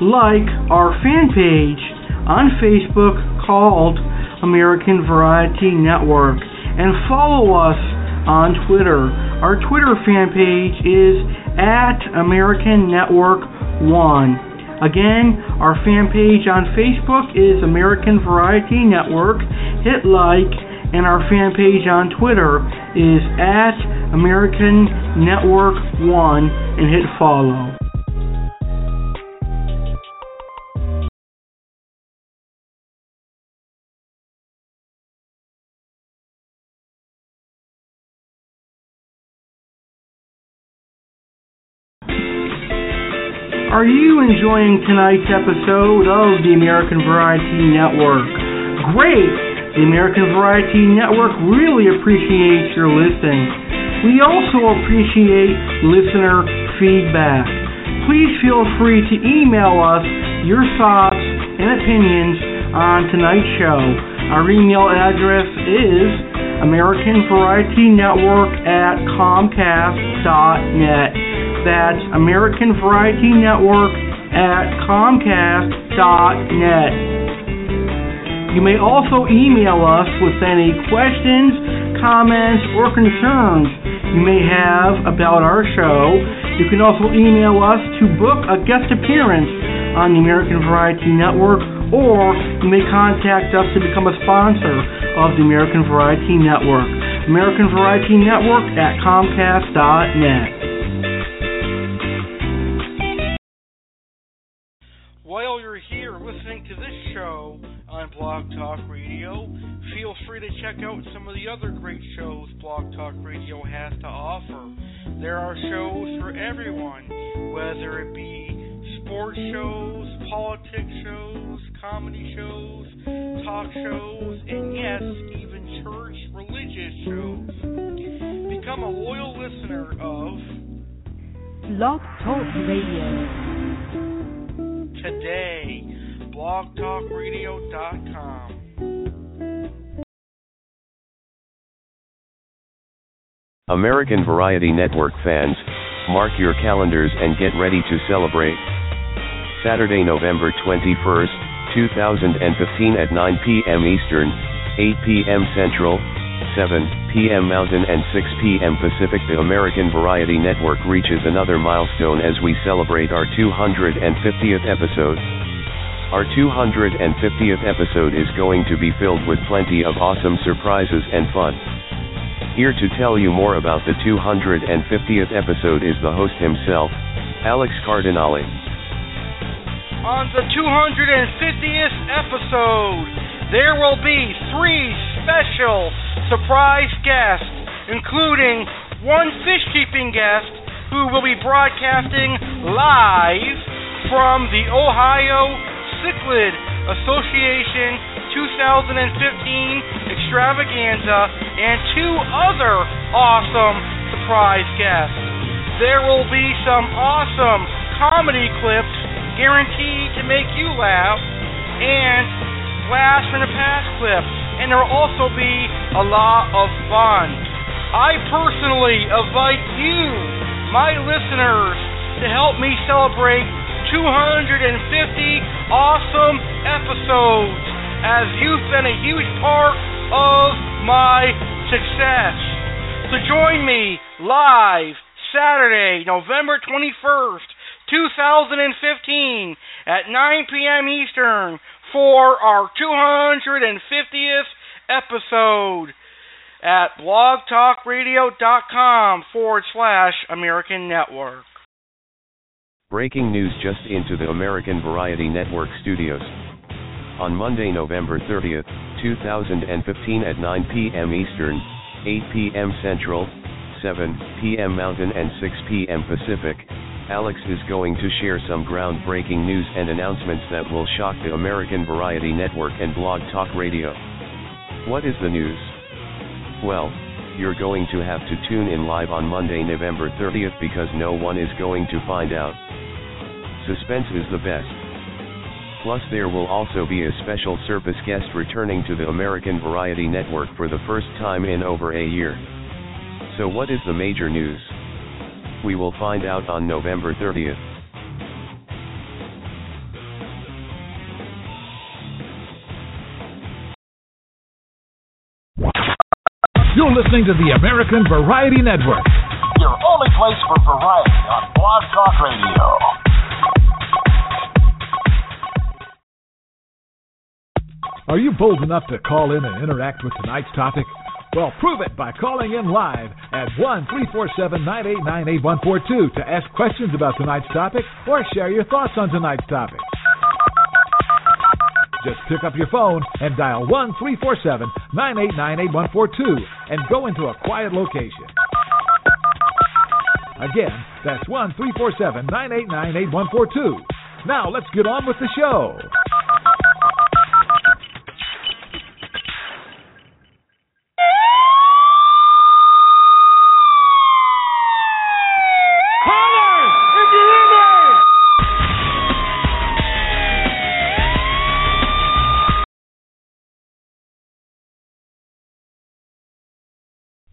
like our fan page on Facebook called American Variety Network and follow us on Twitter. Our Twitter fan page is at American Network 1. Again, our fan page on Facebook is American Variety Network. Hit like, and our fan page on Twitter is at American Network 1 and hit follow. Enjoying tonight's episode of the American Variety Network? Great! The American Variety Network really appreciates your listening. We also appreciate listener feedback. Please feel free to email us your thoughts and opinions on tonight's show. Our email address is American Variety Network at Comcast.net. That's American Variety Network at Comcast.net. You may also email us with any questions, comments, or concerns you may have about our show. You can also email us to book a guest appearance on the American Variety Network, or you may contact us to become a sponsor of the American Variety Network. American Variety Network at Comcast.net. this show on Blog Talk Radio, feel free to check out some of the other great shows Blog Talk Radio has to offer. There are shows for everyone, whether it be sports shows, politics shows, comedy shows, talk shows, and yes, even church religious shows. Become a loyal listener of Blog Talk Radio. today. blogtalkradio.com. American Variety Network fans, mark your calendars and get ready to celebrate. Saturday, November 21st, 2015 at 9 p.m. Eastern, 8 p.m. Central, 7 p.m. Mountain and 6 p.m. Pacific. The American Variety Network reaches another milestone as we celebrate our 250th episode. Our 250th episode is going to be filled with plenty of awesome surprises and fun. Here to tell you more about the 250th episode is the host himself, Alex Cardinale. On the 250th episode, there will be three special surprise guests, including one fish keeping guest who will be broadcasting live from the Ohio Cichlid Association 2015 extravaganza and two other awesome surprise guests. There will be some awesome comedy clips guaranteed to make you laugh and blast from the past clips. And there will also be a lot of fun. I personally invite you, my listeners, to help me celebrate 250 awesome episodes as you've been a huge part of my success. So join me live Saturday, November 21st, 2015 at 9 p.m. Eastern for our 250th episode. at blogtalkradio.com forward slash American Network. Breaking news just into the American Variety Network studios. On Monday, November 30th, 2015 at 9 p.m. Eastern, 8 p.m. Central, 7 p.m. Mountain and 6 p.m. Pacific, Alex is going to share some groundbreaking news and announcements that will shock the American Variety Network and Blog Talk Radio. What is the news? Well, you're going to have to tune in live on Monday, November 30th because no one is going to find out. Suspense is the best. Plus, there will also be a special service guest returning to the American Variety Network for the first time in over a year. So, what is the major news? We will find out on November 30th. You're listening to the American Variety Network. Your only place for variety on Blog Talk Radio. Are you bold enough to call in and interact with tonight's topic? Well, prove it by calling in live at 1 347 989 8142 to ask questions about tonight's topic or share your thoughts on tonight's topic. Just pick up your phone and dial 1 347 989 8142 and go into a quiet location. Again, that's 1 347 989 8142. Now let's get on with the show.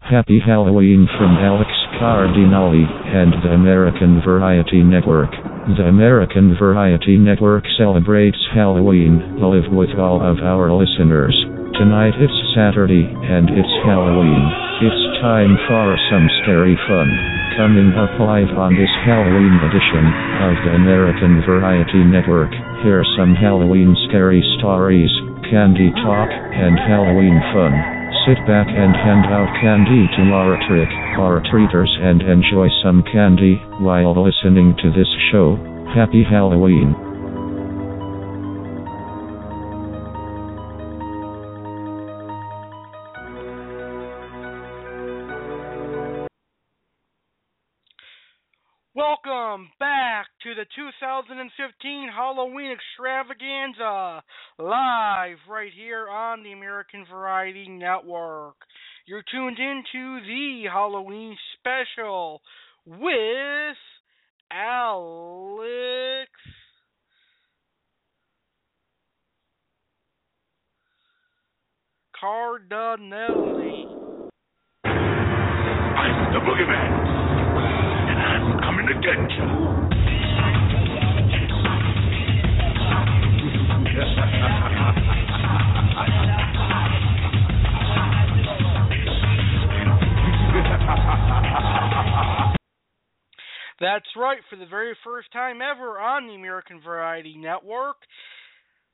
Happy Halloween from Alex Cardinale and the American Variety Network. The American Variety Network celebrates Halloween live with all of our listeners. Tonight it's Saturday and it's Halloween. It's time for some scary fun. Coming up live on this Halloween edition of the American Variety Network, here's some Halloween scary stories, candy talk, and Halloween fun. Sit back and hand out candy to our trick or treaters and enjoy some candy while listening to this show. Happy Halloween. Welcome back to the 2015 Halloween extravaganza, live right here on the American Variety Network. You're tuned into the Halloween special with Alex. Cardinale. I'm the boogeyman, That's right, for the very first time ever on the American Variety Network,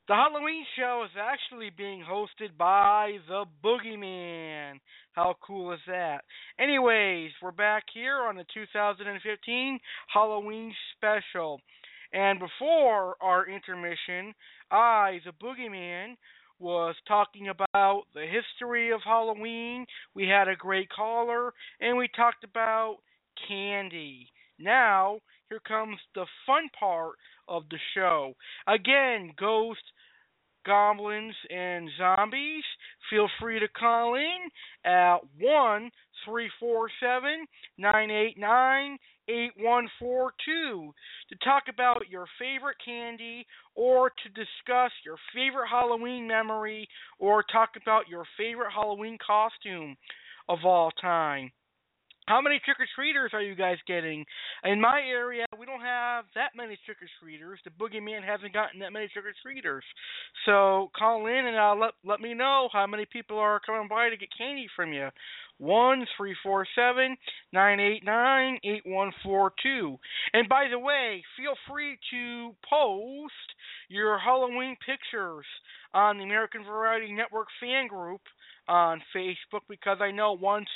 the Halloween show is actually being hosted by the Boogeyman. How cool is that? Anyways, we're back here on the 2015 Halloween special. And before our intermission, I, the Boogeyman, was talking about the history of Halloween. We had a great caller, and we talked about candy. Now, here comes the fun part of the show. Again, ghosts, goblins, and zombies, feel free to call in at 1 347 989 8142 to talk about your favorite candy or to discuss your favorite Halloween memory or talk about your favorite Halloween costume of all time. How many trick or treaters are you guys getting? In my area, we don't have that many trick or treaters. The boogeyman hasn't gotten that many trick or treaters. So call in and uh, let let me know how many people are coming by to get candy from you. One three four seven nine eight nine eight one four two. And by the way, feel free to post your Halloween pictures on the American Variety Network fan group on Facebook because I know once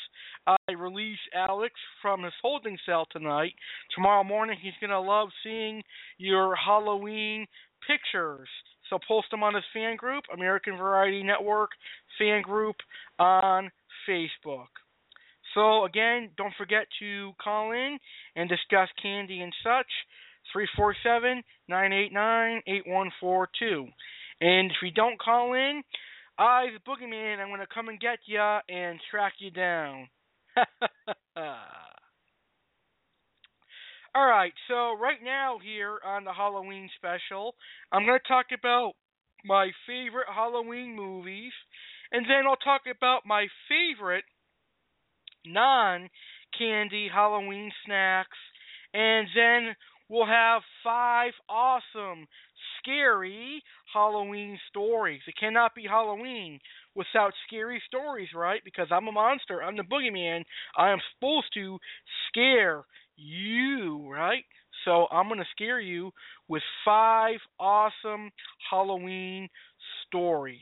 I release Alex from his holding cell tonight, tomorrow morning he's going to love seeing your Halloween pictures. So post them on his fan group, American Variety Network fan group on Facebook. So again, don't forget to call in and discuss candy and such. 347-989-8142. And if you don't call in, I, the boogeyman, I'm going to come and get ya and track you down. All right, so right now here on the Halloween special, I'm going to talk about my favorite Halloween movies, and then I'll talk about my favorite non candy Halloween snacks, and then we'll have five awesome, scary Halloween stories. It cannot be Halloween without scary stories, right? Because I'm a monster. I'm the boogeyman. I am supposed to scare you, right? So I'm going to scare you with five awesome Halloween stories.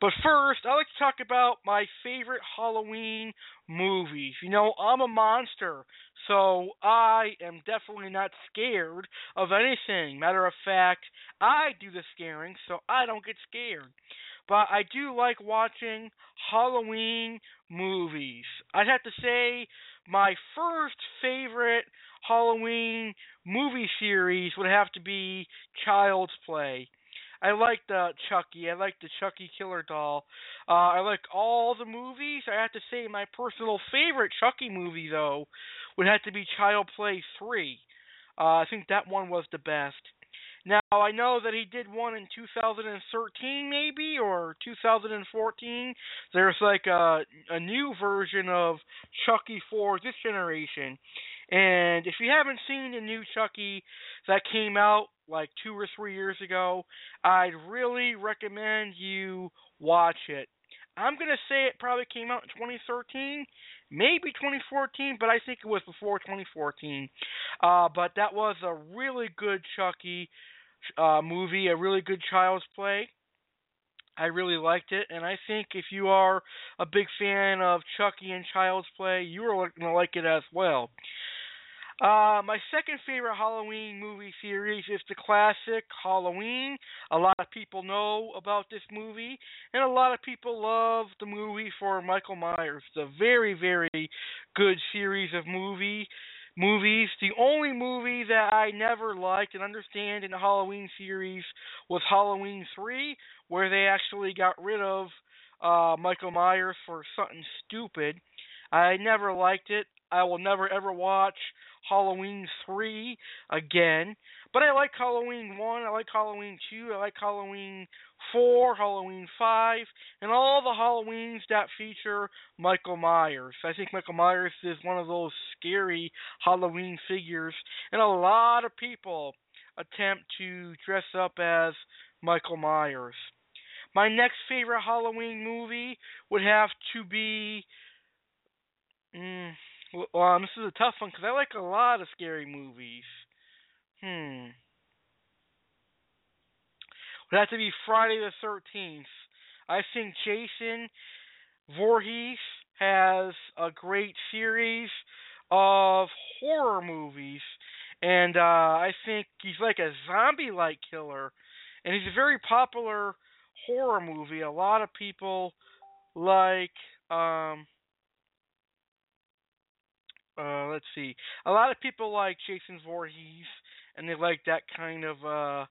But first, I like to talk about my favorite Halloween movies. You know, I'm a monster, so I am definitely not scared of anything. Matter of fact, I do the scaring, so I don't get scared. But I do like watching Halloween movies. I'd have to say my first favorite Halloween movie series would have to be Child's Play. I like the Chucky. I like the Chucky Killer Doll. Uh, I like all the movies. I have to say my personal favorite Chucky movie though would have to be Child Play Three. Uh, I think that one was the best. Now I know that he did one in 2013 maybe or 2014. There's like a a new version of Chucky for this generation. And if you haven't seen the new Chucky that came out like 2 or 3 years ago, I'd really recommend you watch it. I'm going to say it probably came out in 2013, maybe 2014, but I think it was before 2014. Uh, but that was a really good Chucky uh, movie, a really good child's play. I really liked it, and I think if you are a big fan of Chucky and Child's Play, you are going to like it as well. Uh, my second favorite Halloween movie series is the classic Halloween. A lot of people know about this movie, and a lot of people love the movie for Michael Myers. It's a very, very good series of movie movies. The only movie that I never liked and understand in the Halloween series was Halloween 3, where they actually got rid of uh Michael Myers for something stupid. I never liked it. I will never ever watch Halloween 3 again. But I like Halloween 1, I like Halloween 2, I like Halloween 4, Halloween 5, and all the Halloweens that feature Michael Myers. I think Michael Myers is one of those scary Halloween figures, and a lot of people attempt to dress up as Michael Myers. My next favorite Halloween movie would have to be. Mm, um, this is a tough one because I like a lot of scary movies. Hmm. Would have to be Friday the Thirteenth. I think Jason Voorhees has a great series of horror movies, and uh, I think he's like a zombie-like killer, and he's a very popular horror movie. A lot of people like. Um, uh, let's see. A lot of people like Jason Voorhees, and they like that kind of uh,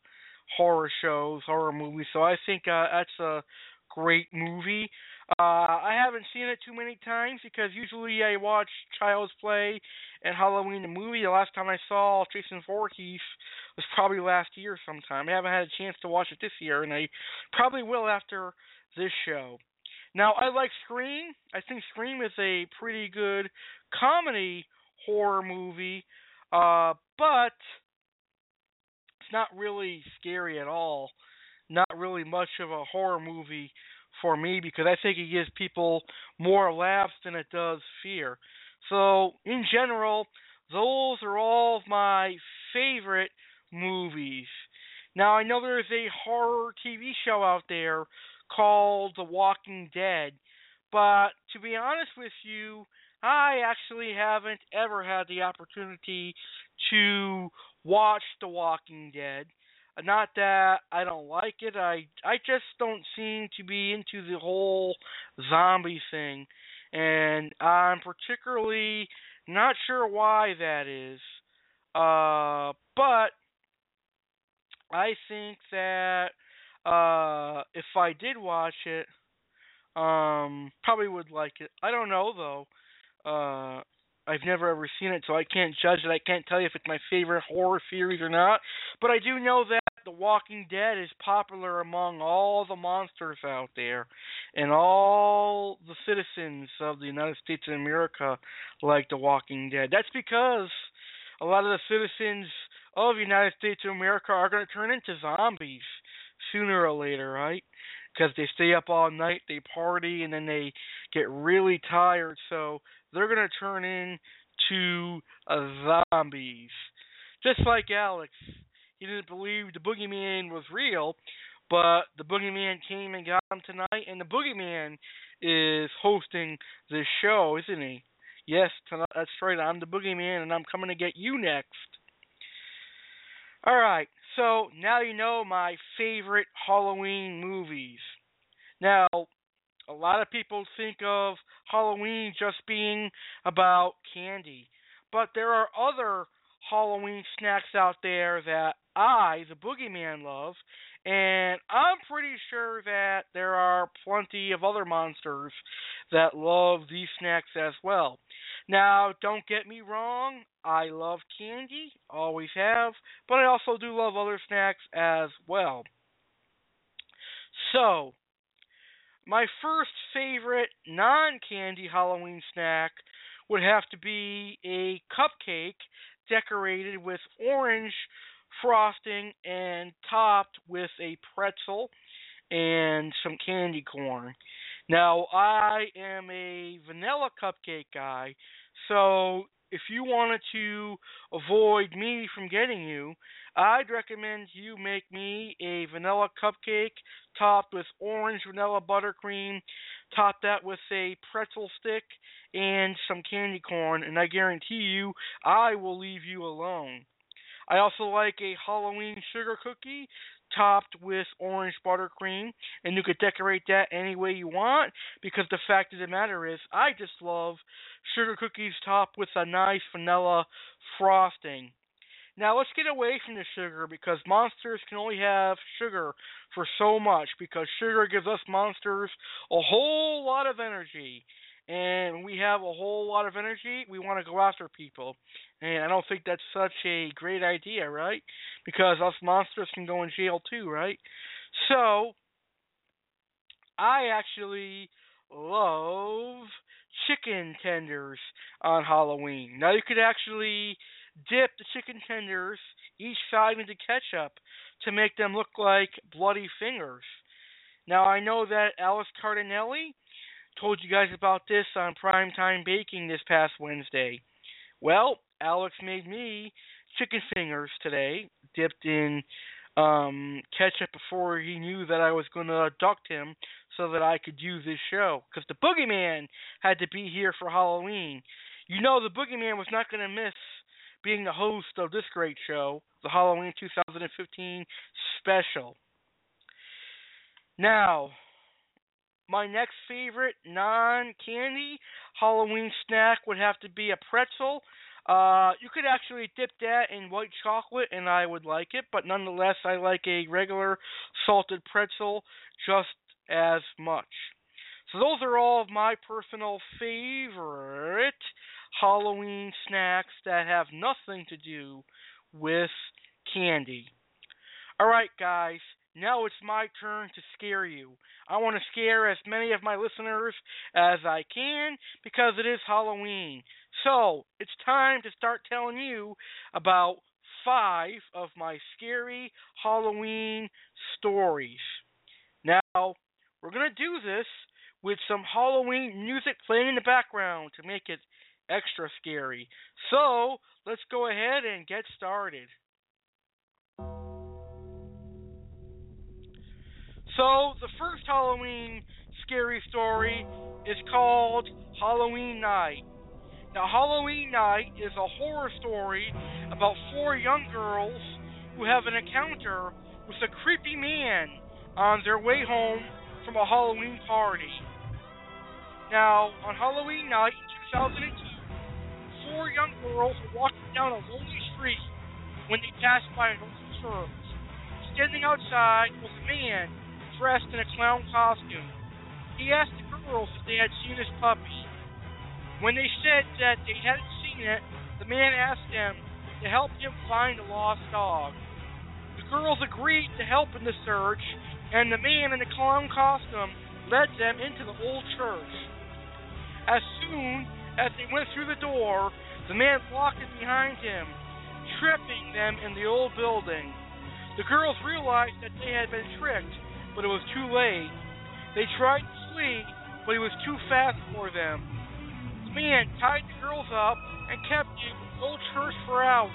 horror shows, horror movies. So I think uh, that's a great movie. Uh, I haven't seen it too many times because usually I watch Child's Play and Halloween the movie. The last time I saw Jason Voorhees was probably last year sometime. I haven't had a chance to watch it this year, and I probably will after this show. Now, I like Scream. I think Scream is a pretty good comedy horror movie, uh, but it's not really scary at all. Not really much of a horror movie for me because I think it gives people more laughs than it does fear. So, in general, those are all of my favorite movies. Now, I know there's a horror TV show out there called The Walking Dead. But to be honest with you, I actually haven't ever had the opportunity to watch The Walking Dead. Not that I don't like it, I I just don't seem to be into the whole zombie thing, and I'm particularly not sure why that is. Uh, but I think that uh, if I did watch it, um, probably would like it. I don't know though. Uh, I've never ever seen it, so I can't judge it. I can't tell you if it's my favorite horror series or not. But I do know that The Walking Dead is popular among all the monsters out there, and all the citizens of the United States of America like The Walking Dead. That's because a lot of the citizens of the United States of America are going to turn into zombies sooner or later, right? Because they stay up all night, they party, and then they get really tired. So they're going to turn into uh, zombies. Just like Alex. He didn't believe the boogeyman was real, but the boogeyman came and got him tonight, and the boogeyman is hosting this show, isn't he? Yes, tonight, that's right. I'm the boogeyman, and I'm coming to get you next. All right, so now you know my favorite Halloween movies. Now, a lot of people think of Halloween just being about candy, but there are other Halloween snacks out there that I, the boogeyman, love, and I'm pretty sure that there are plenty of other monsters that love these snacks as well. Now, don't get me wrong, I love candy, always have, but I also do love other snacks as well. So, my first favorite non candy Halloween snack would have to be a cupcake decorated with orange frosting and topped with a pretzel and some candy corn. Now, I am a vanilla cupcake guy, so if you wanted to avoid me from getting you, I'd recommend you make me a vanilla cupcake topped with orange vanilla buttercream, top that with a pretzel stick and some candy corn, and I guarantee you I will leave you alone. I also like a Halloween sugar cookie topped with orange buttercream, and you could decorate that any way you want because the fact of the matter is, I just love sugar cookies topped with a nice vanilla frosting. Now let's get away from the sugar because monsters can only have sugar for so much because sugar gives us monsters a whole lot of energy. And we have a whole lot of energy, we want to go after people. And I don't think that's such a great idea, right? Because us monsters can go in jail too, right? So, I actually love chicken tenders on Halloween. Now, you could actually dip the chicken tenders each side into ketchup to make them look like bloody fingers. Now, I know that Alex Cardinale told you guys about this on Primetime Baking this past Wednesday. Well, Alex made me chicken fingers today, dipped in um, ketchup before he knew that I was going to abduct him so that I could do this show. Because the Boogeyman had to be here for Halloween. You know, the Boogeyman was not going to miss being the host of this great show, the Halloween 2015 special. Now, my next favorite non candy Halloween snack would have to be a pretzel. Uh, you could actually dip that in white chocolate and I would like it, but nonetheless, I like a regular salted pretzel just as much. So, those are all of my personal favorite Halloween snacks that have nothing to do with candy. Alright, guys, now it's my turn to scare you. I want to scare as many of my listeners as I can because it is Halloween. So, it's time to start telling you about five of my scary Halloween stories. Now, we're going to do this with some Halloween music playing in the background to make it extra scary. So, let's go ahead and get started. So, the first Halloween scary story is called Halloween Night. Now, Halloween Night is a horror story about four young girls who have an encounter with a creepy man on their way home from a Halloween party. Now, on Halloween night in 2002, four young girls were walking down a lonely street when they passed by an old church. Standing outside was a man dressed in a clown costume. He asked the girls if they had seen his puppy. When they said that they hadn't seen it, the man asked them to help him find a lost dog. The girls agreed to help in the search, and the man in the clown costume led them into the old church. As soon as they went through the door, the man locked it behind him, tripping them in the old building. The girls realized that they had been tricked, but it was too late. They tried to flee, but he was too fast for them. The man tied the girls up and kept in old church for hours.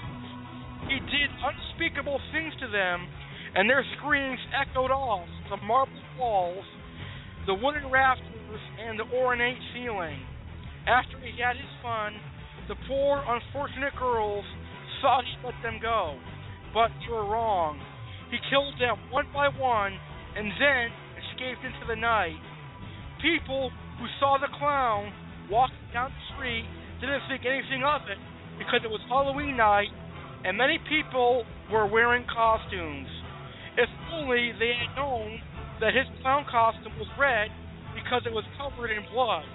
He did unspeakable things to them, and their screams echoed off the marble walls, the wooden rafters, and the ornate ceiling. After he had his fun, the poor, unfortunate girls thought he'd let them go, but they were wrong. He killed them one by one and then escaped into the night. People who saw the clown walking down the street didn't think anything of it because it was Halloween night and many people were wearing costumes. If only they had known that his clown costume was red because it was covered in blood.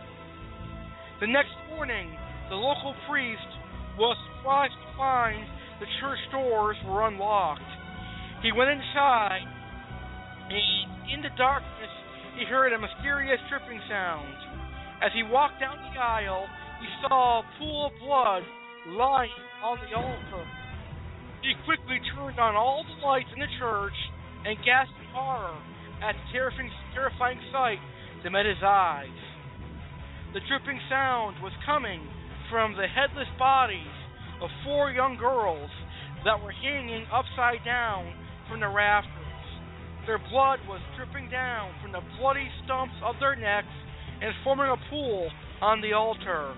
The next morning, the local priest was surprised to find the church doors were unlocked. He went inside, and in the darkness, he heard a mysterious dripping sound. As he walked down the aisle, he saw a pool of blood lying on the altar. He quickly turned on all the lights in the church and gasped in horror at the terrifying, terrifying sight that met his eyes. The dripping sound was coming from the headless bodies of four young girls that were hanging upside down from the rafters. Their blood was dripping down from the bloody stumps of their necks and forming a pool on the altar.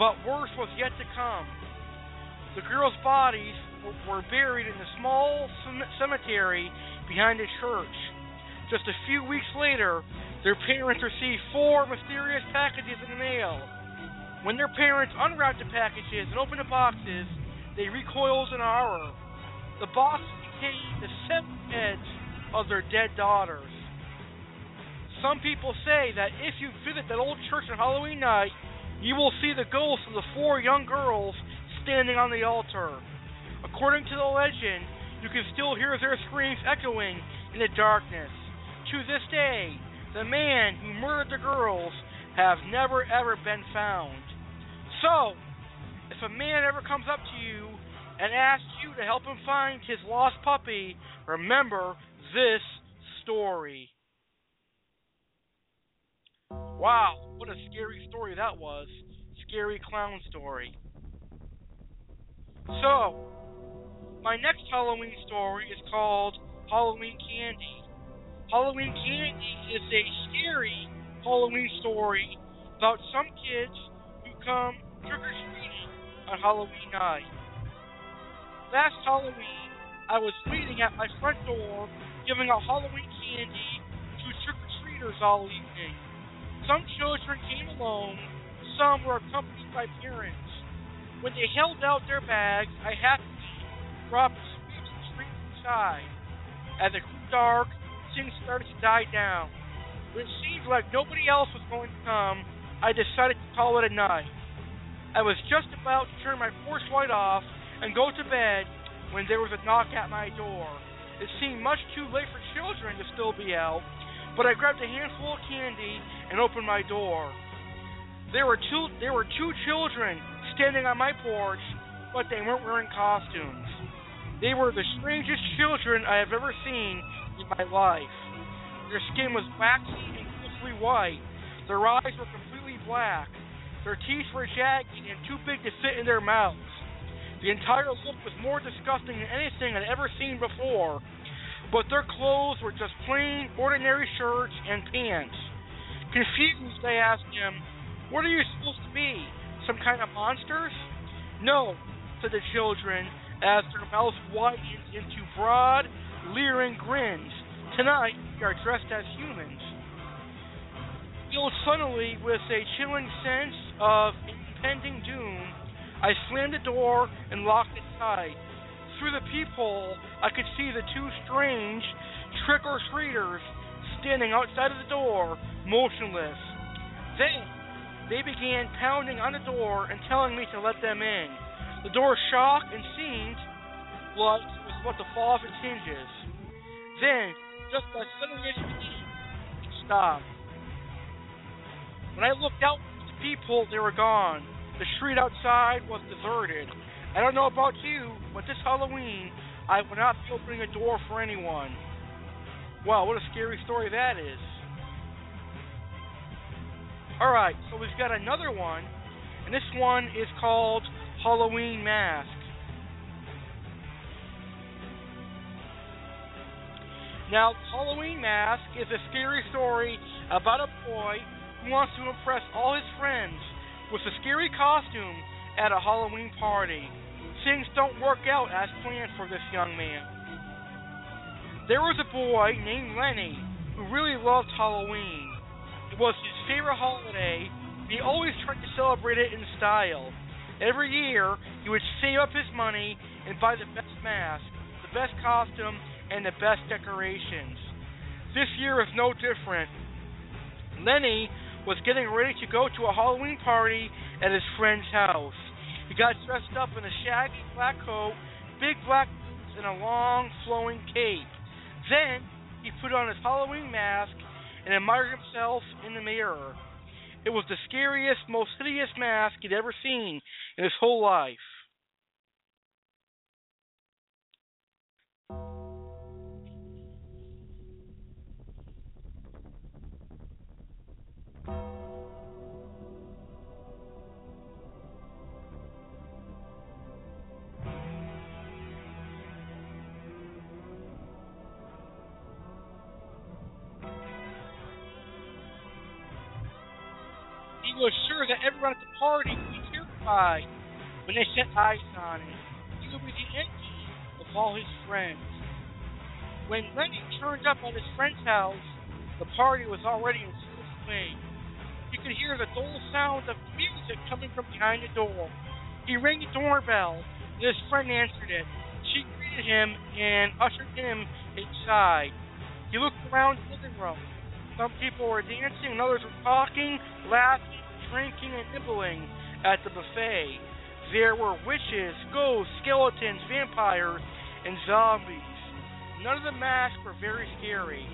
But worse was yet to come. The girls' bodies were buried in a small cemetery behind the church. Just a few weeks later, their parents received four mysterious packages in the mail. When their parents unwrapped the packages and opened the boxes, they recoiled in horror. The boxes contained the seven heads of their dead daughters. Some people say that if you visit that old church on Halloween night, you will see the ghosts of the four young girls standing on the altar. According to the legend, you can still hear their screams echoing in the darkness. To this day, the man who murdered the girls have never ever been found. So, if a man ever comes up to you and asks you to help him find his lost puppy, remember this story. Wow, what a scary story that was. Scary clown story. So, my next Halloween story is called Halloween Candy. Halloween Candy is a scary Halloween story about some kids who come trick or treating on Halloween night. Last Halloween, I was waiting at my front door giving out Halloween candy to trick or treaters all evening. Some children came alone, some were accompanied by parents. When they held out their bags, I happily dropped a sweet street inside. As it grew dark, things started to die down. When it seemed like nobody else was going to come, I decided to call it a night. I was just about to turn my porch light off and go to bed when there was a knock at my door. It seemed much too late for children to still be out, but I grabbed a handful of candy and opened my door. There were two there were two children standing on my porch, but they weren't wearing costumes. They were the strangest children I have ever seen in my life. Their skin was waxy and ghostly white. Their eyes were completely black. Their teeth were jagged and too big to fit in their mouths. The entire look was more disgusting than anything I'd ever seen before. But their clothes were just plain, ordinary shirts and pants. Confused, they asked him, What are you supposed to be? Some kind of monsters? No, said the children, as their mouths widened into broad, leering grins. Tonight, we are dressed as humans. Filled suddenly with a chilling sense of impending doom, I slammed the door and locked it tight. Through the peephole, I could see the two strange trick or treaters standing outside of the door, motionless. Then, they began pounding on the door and telling me to let them in. The door shocked and seemed like it was about to fall off its hinges. Then, just as suddenly as it stopped. When I looked out the peephole, they were gone. The street outside was deserted. I don't know about you, but this Halloween, I will not be opening a door for anyone. Wow, what a scary story that is. Alright, so we've got another one, and this one is called Halloween Mask. Now, Halloween Mask is a scary story about a boy who wants to impress all his friends with a scary costume at a Halloween party. Things don't work out as planned for this young man. There was a boy named Lenny who really loved Halloween. It was his favorite holiday. He always tried to celebrate it in style. Every year, he would save up his money and buy the best mask, the best costume, and the best decorations. This year is no different. Lenny was getting ready to go to a Halloween party at his friend's house. He got dressed up in a shaggy black coat, big black boots, and a long flowing cape. Then he put on his Halloween mask and admired himself in the mirror. It was the scariest, most hideous mask he'd ever seen in his whole life. Sure that everyone at the party would be terrified when they set eyes on him. He would be the envy of all his friends. When Lenny turned up at his friend's house, the party was already in full swing. You could hear the dull sound of music coming from behind the door. He rang the doorbell, and his friend answered it. She greeted him and ushered him inside. He looked around the living room. Some people were dancing, and others were talking, laughing, drinking, and nibbling at the buffet. There were witches, ghosts, skeletons, vampires, and zombies. None of the masks were very scary.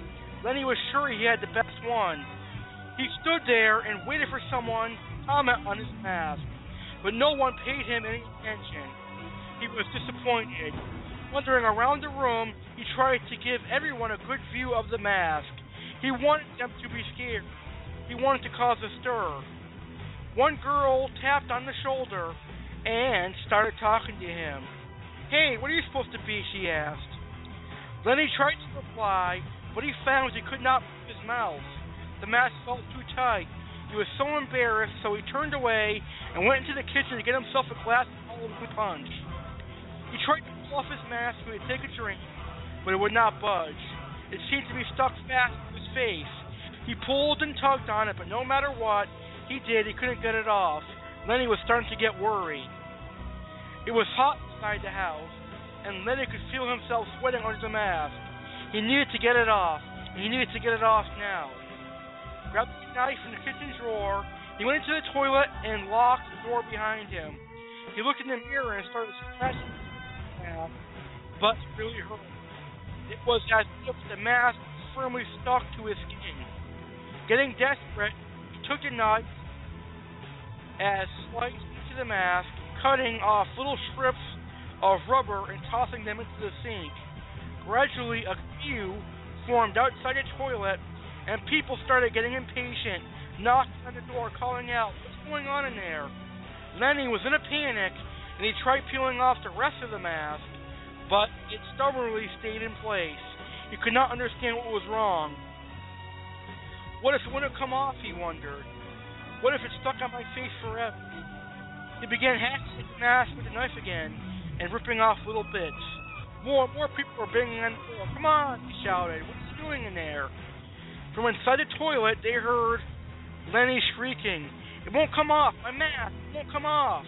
Lenny was sure he had the best one. He stood there and waited for someone to comment on his mask, but no one paid him any attention. He was disappointed. Wandering around the room, he tried to give everyone a good view of the mask. He wanted them to be scared. He wanted to cause a stir. One girl tapped on the shoulder and started talking to him. Hey, what are you supposed to be? she asked. Lenny tried to reply, but he found he could not move his mouth. The mask felt too tight. He was so embarrassed, so he turned away and went into the kitchen to get himself a glass of Halloween punch. He tried to pull off his mask he'd take a drink, but it would not budge. It seemed to be stuck fast to his face. He pulled and tugged on it, but no matter what he did, he couldn't get it off. Lenny was starting to get worried. It was hot inside the house, and Lenny could feel himself sweating under the mask. He needed to get it off, he needed to get it off now. Grabbed a knife from the kitchen drawer, he went into the toilet and locked the door behind him. He looked in the mirror and started scratching his mask, but really hurt. It was as if the mask firmly stuck to his skin. Getting desperate, he took a knife as sliced into the mask, cutting off little strips of rubber and tossing them into the sink. Gradually, a queue formed outside the toilet, and people started getting impatient, knocking on the door, calling out, What's going on in there? Lenny was in a panic, and he tried peeling off the rest of the mask, but it stubbornly stayed in place. He could not understand what was wrong. What if it wouldn't come off, he wondered? What if it stuck on my face forever? He began hacking at the mask with a knife again and ripping off little bits. More and more people were banging on the door. Come on, he shouted. What are you doing in there? From inside the toilet, they heard Lenny shrieking, It won't come off! My mask! It won't come off!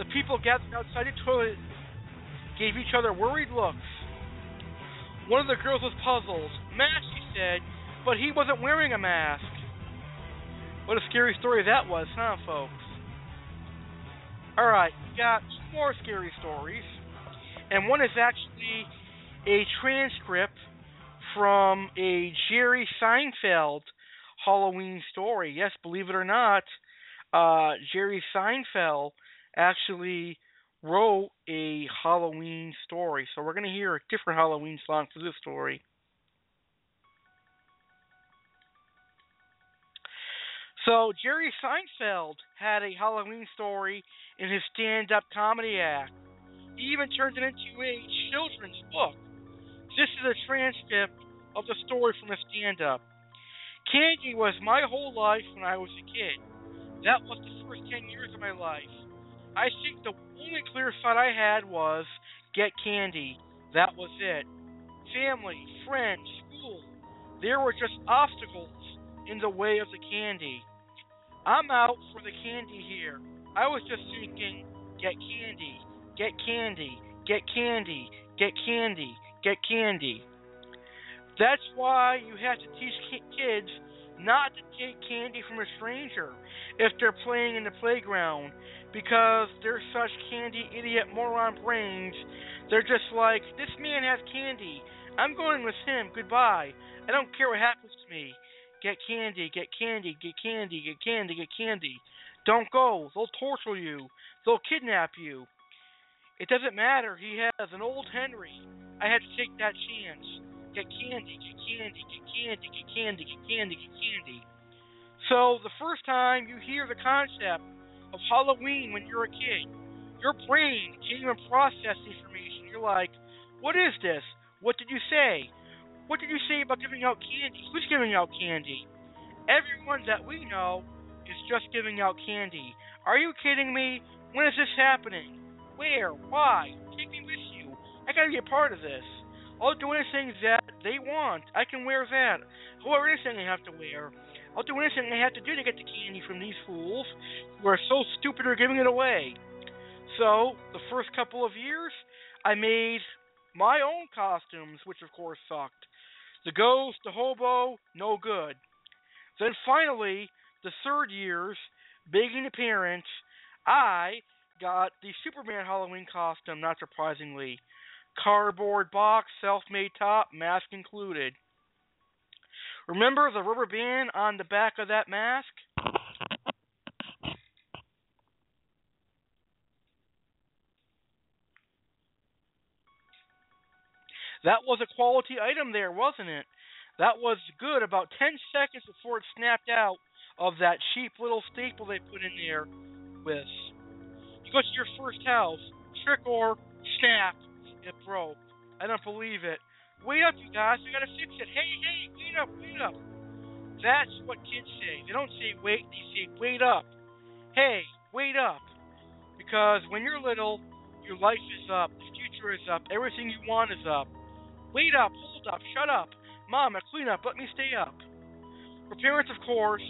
The people gathered outside the toilet gave each other worried looks. One of the girls was puzzled. Mask, she said, but he wasn't wearing a mask. What a scary story that was, huh, folks? Alright, we got more scary stories. And one is actually a transcript from a Jerry Seinfeld Halloween story. Yes, believe it or not, uh, Jerry Seinfeld actually wrote a Halloween story. So we're going to hear a different Halloween song for this story. So Jerry Seinfeld had a Halloween story in his stand-up comedy act. He even turned it into a children's book. This is a transcript of the story from the stand-up. Candy was my whole life when I was a kid. That was the first 10 years of my life. I think the only clear thought I had was get candy. That was it. Family, friends, school. There were just obstacles in the way of the candy. I'm out for the candy here. I was just thinking, get candy, get candy, get candy, get candy, get candy. That's why you have to teach kids not to take candy from a stranger if they're playing in the playground because they're such candy idiot moron brains. They're just like, this man has candy. I'm going with him. Goodbye. I don't care what happens to me. Get candy, get candy, get candy, get candy, get candy. Don't go. They'll torture you. They'll kidnap you. It doesn't matter. He has an old Henry. I had to take that chance. Get candy, get candy, get candy, get candy, get candy, get candy. So the first time you hear the concept of Halloween when you're a kid, your brain can't even process the information. You're like, what is this? What did you say? What did you say about giving out candy? Who's giving out candy? Everyone that we know is just giving out candy. Are you kidding me? When is this happening? Where? Why? Take me with you. I gotta be a part of this. I'll do anything that they want. I can wear that. Wear anything I have to wear. I'll do anything I have to do to get the candy from these fools who are so stupid they're giving it away. So, the first couple of years, I made my own costumes, which of course sucked. The ghost, the hobo, no good. Then finally, the third year's making appearance, I got the Superman Halloween costume, not surprisingly. Cardboard box, self made top, mask included. Remember the rubber band on the back of that mask? That was a quality item there, wasn't it? That was good about 10 seconds before it snapped out of that cheap little staple they put in there with. You go to your first house, trick or snap, it broke. I don't believe it. Wait up, you guys, we gotta fix it. Hey, hey, wait up, wait up. That's what kids say. They don't say wait, they say wait up. Hey, wait up. Because when you're little, your life is up, the future is up, everything you want is up. Wait up, hold up, shut up. Mama, clean up, let me stay up. For parents, of course,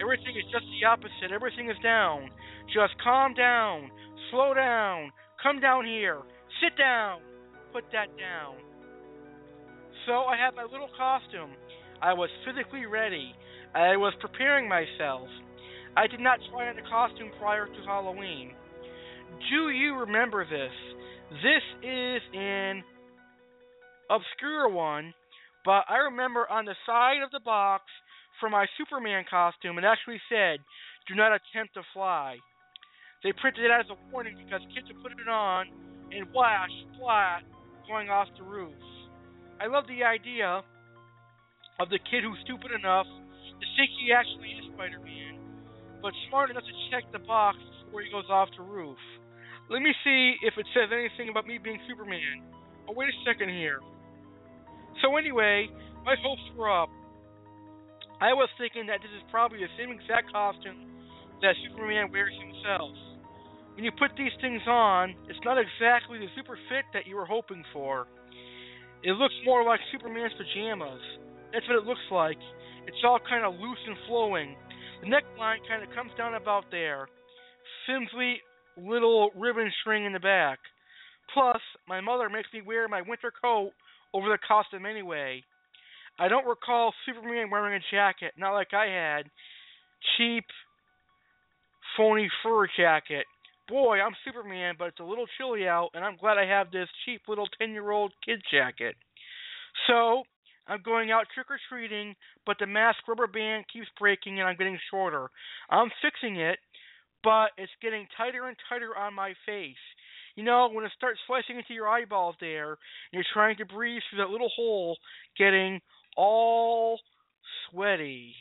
everything is just the opposite. Everything is down. Just calm down, slow down, come down here, sit down, put that down. So I had my little costume. I was physically ready. I was preparing myself. I did not try on a costume prior to Halloween. Do you remember this? This is an obscure one, but I remember on the side of the box for my Superman costume, it actually said, "Do not attempt to fly." They printed it as a warning because kids would put it on and flash, splat, going off the roof. I love the idea of the kid who's stupid enough to think he actually is Spider-Man, but smart enough to check the box before he goes off the roof. Let me see if it says anything about me being Superman. Oh, wait a second here. So anyway, my hopes were up. I was thinking that this is probably the same exact costume that Superman wears himself. When you put these things on, it's not exactly the super fit that you were hoping for. It looks more like Superman's pajamas. That's what it looks like. It's all kind of loose and flowing. The neckline kind of comes down about there. Flimsy little ribbon string in the back. Plus, my mother makes me wear my winter coat over the costume anyway. I don't recall Superman wearing a jacket, not like I had. Cheap, phony fur jacket. Boy, I'm Superman, but it's a little chilly out, and I'm glad I have this cheap little 10 year old kid jacket. So, I'm going out trick or treating, but the mask rubber band keeps breaking and I'm getting shorter. I'm fixing it, but it's getting tighter and tighter on my face. You know, when it starts slicing into your eyeballs there, you're trying to breathe through that little hole, getting all sweaty.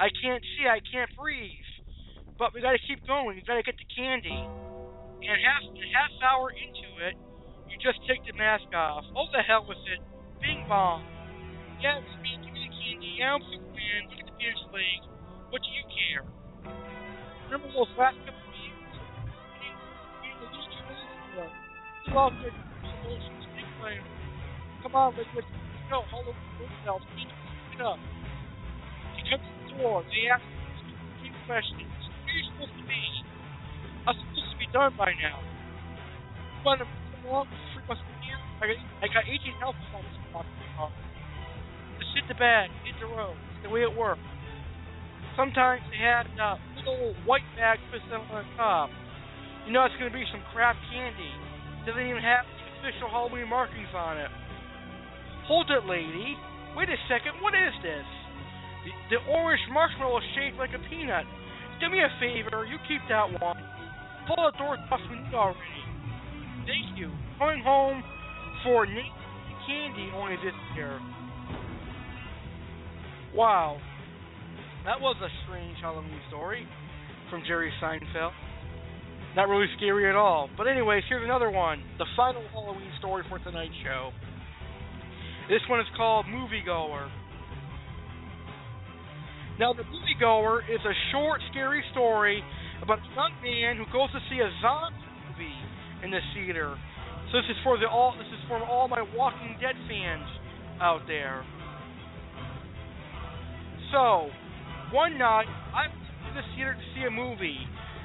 I can't see, I can't breathe. But we gotta keep going, we gotta get the candy. And half half hour into it, you just take the mask off. Oh the hell with it. Bing bong. Yeah, it's me, give me the candy. Yeah, I'm Superman, look at the finish leg. What do you care? Remember those last couple for. Still out there doing big plan. Come on, let's go. All over the bookshelves. Pick it up. He comes to the door. They ask him stupid questions. Where are you supposed to be? I'm supposed to be done by now. Want to come along freak must be here? I got, I got 18 health in my car. Just hit the bag, hit the road. It's the way it works. Sometimes they had uh, little white bag twisted on the top. You know it's going to be some crap candy. Doesn't even have official Halloween markings on it. Hold it, lady. Wait a second. What is this? The, the orange marshmallow is shaped like a peanut. Do me a favor. You keep that one. Pull the door off me already. Thank you. Going home for candy only this year. Wow. That was a strange Halloween story from Jerry Seinfeld. Not really scary at all. But anyways, here's another one. The final Halloween story for tonight's show. This one is called Moviegoer. Now, The Moviegoer is a short, scary story about a young man who goes to see a zombie movie in the theater. So this is for the all this is for all my Walking Dead fans out there. So, one night I went to the theater to see a movie.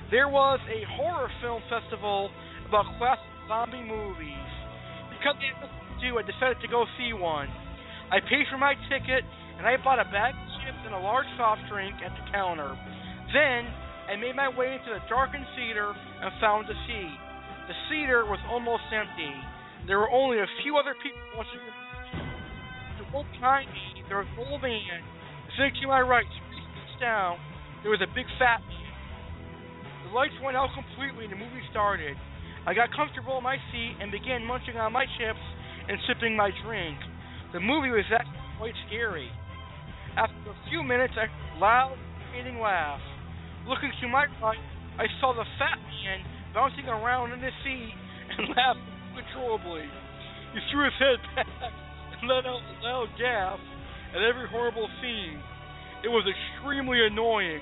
There was a horror film festival about classic zombie movies. Because I had to do, I decided to go see one. I paid for my ticket and I bought a bag of chips and a large soft drink at the counter. Then I made my way into the darkened theater and found a seat. The theater was almost empty. There were only a few other people watching the movie. Look behind there was an old man. Sitting to my right, three seats down, there was a big fat. The lights went out completely and the movie started. I got comfortable in my seat and began munching on my chips and sipping my drink. The movie was actually quite scary. After a few minutes, I heard a loud, hating laugh. Looking to my right, I saw the fat man bouncing around in his seat and laughed uncontrollably. He threw his head back and let out a loud gasp at every horrible scene. It was extremely annoying.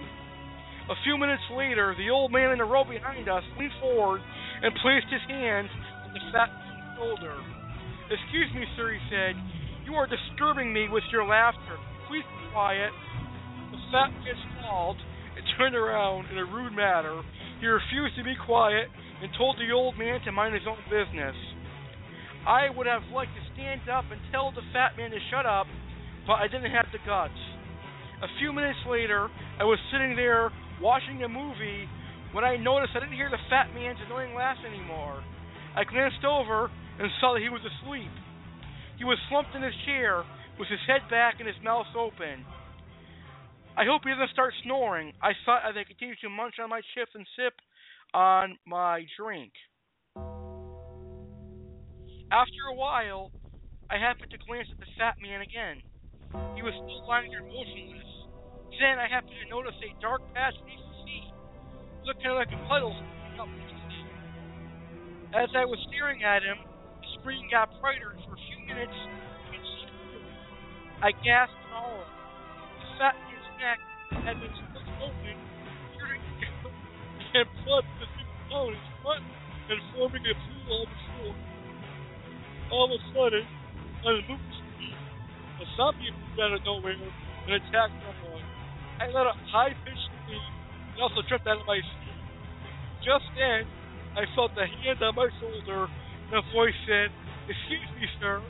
A few minutes later, the old man in the row behind us leaned forward and placed his hand on the fat man's shoulder. Excuse me, sir, he said. You are disturbing me with your laughter. Please be quiet. The fat man stalled and turned around in a rude manner. He refused to be quiet and told the old man to mind his own business. I would have liked to stand up and tell the fat man to shut up, but I didn't have the guts. A few minutes later, I was sitting there watching a movie when I noticed I didn't hear the fat man's annoying laugh anymore. I glanced over and saw that he was asleep. He was slumped in his chair with his head back and his mouth open. I hope he doesn't start snoring. I thought as I continued to munch on my chips and sip on my drink. After a while, I happened to glance at the fat man again. He was still lying there motionless. Then I happened to notice a dark patch beneath the sea, looked of like a puddle. As I was staring at him, the screen got brighter, and for a few minutes, I. I gasped in horror. The fat man's neck had been split open, and blood was down his front and forming a pool on the floor. All of a sudden, movie screen, a zombie appeared out of nowhere and attacked someone. I let a high-pitched scream and also jumped out of my seat. Just then, I felt a hand on my shoulder and a voice said, Excuse me, sir.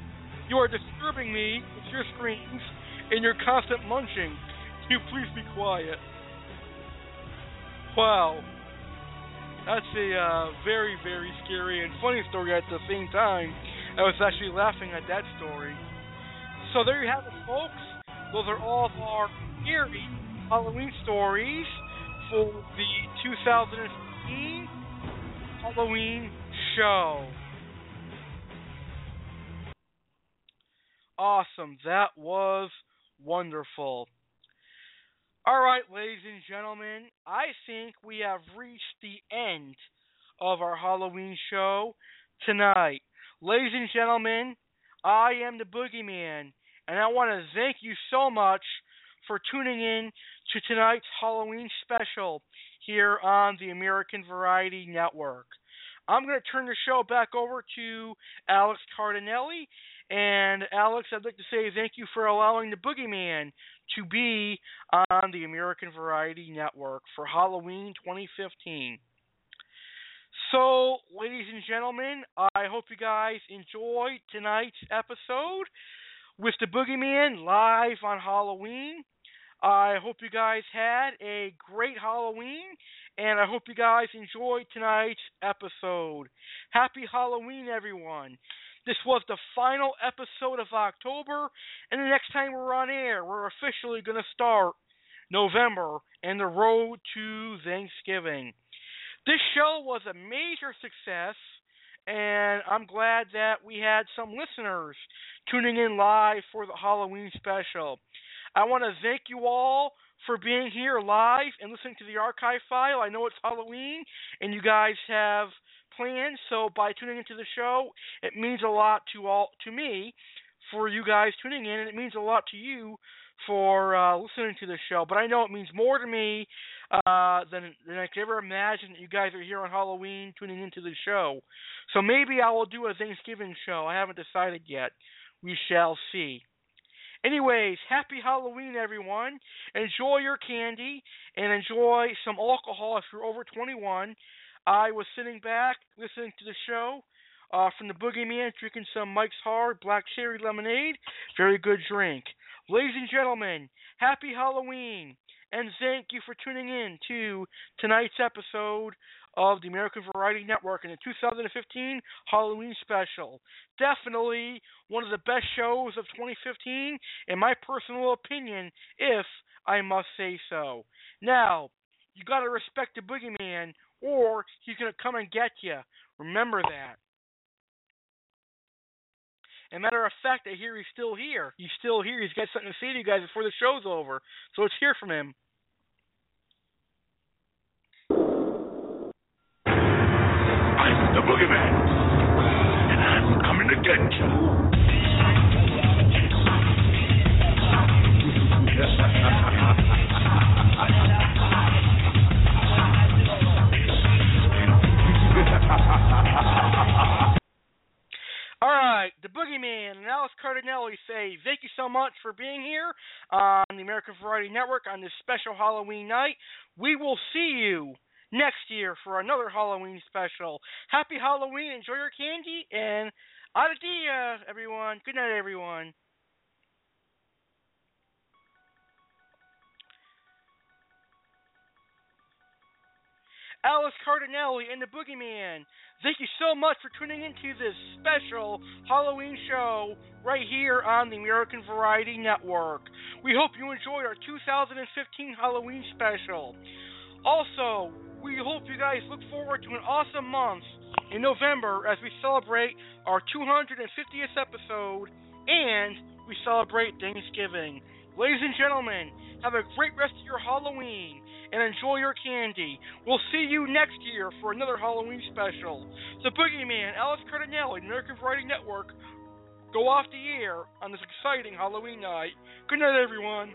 You are disturbing me with your screams and your constant munching. Can you please be quiet? Wow. That's a uh, very, very scary and funny story at the same time. I was actually laughing at that story. So there you have it, folks. Those are all of our scary Halloween stories for the 2015 Halloween show. Awesome. That was wonderful. All right, ladies and gentlemen, I think we have reached the end of our Halloween show tonight. Ladies and gentlemen, I am the Boogeyman, and I want to thank you so much for tuning in to tonight's Halloween special here on the American Variety Network. I'm going to turn the show back over to Alex Cardinale. And Alex, I'd like to say thank you for allowing the Boogeyman to be on the American Variety Network for Halloween 2015. So, ladies and gentlemen, I hope you guys enjoyed tonight's episode with the Boogeyman live on Halloween. I hope you guys had a great Halloween, and I hope you guys enjoyed tonight's episode. Happy Halloween, everyone. This was the final episode of October, and the next time we're on air, we're officially going to start November and the road to Thanksgiving. This show was a major success, and I'm glad that we had some listeners tuning in live for the Halloween special. I want to thank you all for being here live and listening to the archive file. I know it's Halloween, and you guys have plans, so by tuning into the show, it means a lot to all to me for you guys tuning in, and it means a lot to you for uh, listening to the show. But I know it means more to me uh, than than I could ever imagine that you guys are here on Halloween tuning into the show. So maybe I will do a Thanksgiving show. I haven't decided yet. We shall see. Anyways, happy Halloween, everyone. Enjoy your candy and enjoy some alcohol if you're over 21. I was sitting back listening to the show uh, from the Boogeyman, drinking some Mike's Hard Black Cherry Lemonade. Very good drink. Ladies and gentlemen, happy Halloween, and thank you for tuning in to tonight's episode of the American Variety Network in the 2015 Halloween special. Definitely one of the best shows of 2015, in my personal opinion, if I must say so. Now, you gotta respect the boogeyman, or he's gonna come and get you. Remember that. And matter of fact, I hear he's still here. He's still here. He's got something to say to you guys before the show's over. So let's hear from him. I'm the boogeyman, and I'm coming to get you. All right, the Boogeyman and Alex Cardinale say thank you so much for being here on the American Variety Network on this special Halloween night. We will see you next year for another Halloween special. Happy Halloween, enjoy your candy, and adios, everyone. Good night, everyone. Alex Cardinale and the Boogeyman. Thank you so much for tuning into this special Halloween show right here on the American Variety Network. We hope you enjoyed our 2015 Halloween special. Also, we hope you guys look forward to an awesome month in November as we celebrate our 250th episode and we celebrate Thanksgiving. Ladies and gentlemen, have a great rest of your Halloween and enjoy your candy. We'll see you next year for another Halloween special. The Boogeyman, Alex Cardinale, American Variety Network, go off the air on this exciting Halloween night. Good night, everyone.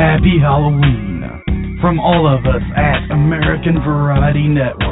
Happy Halloween from all of us at American Variety Network.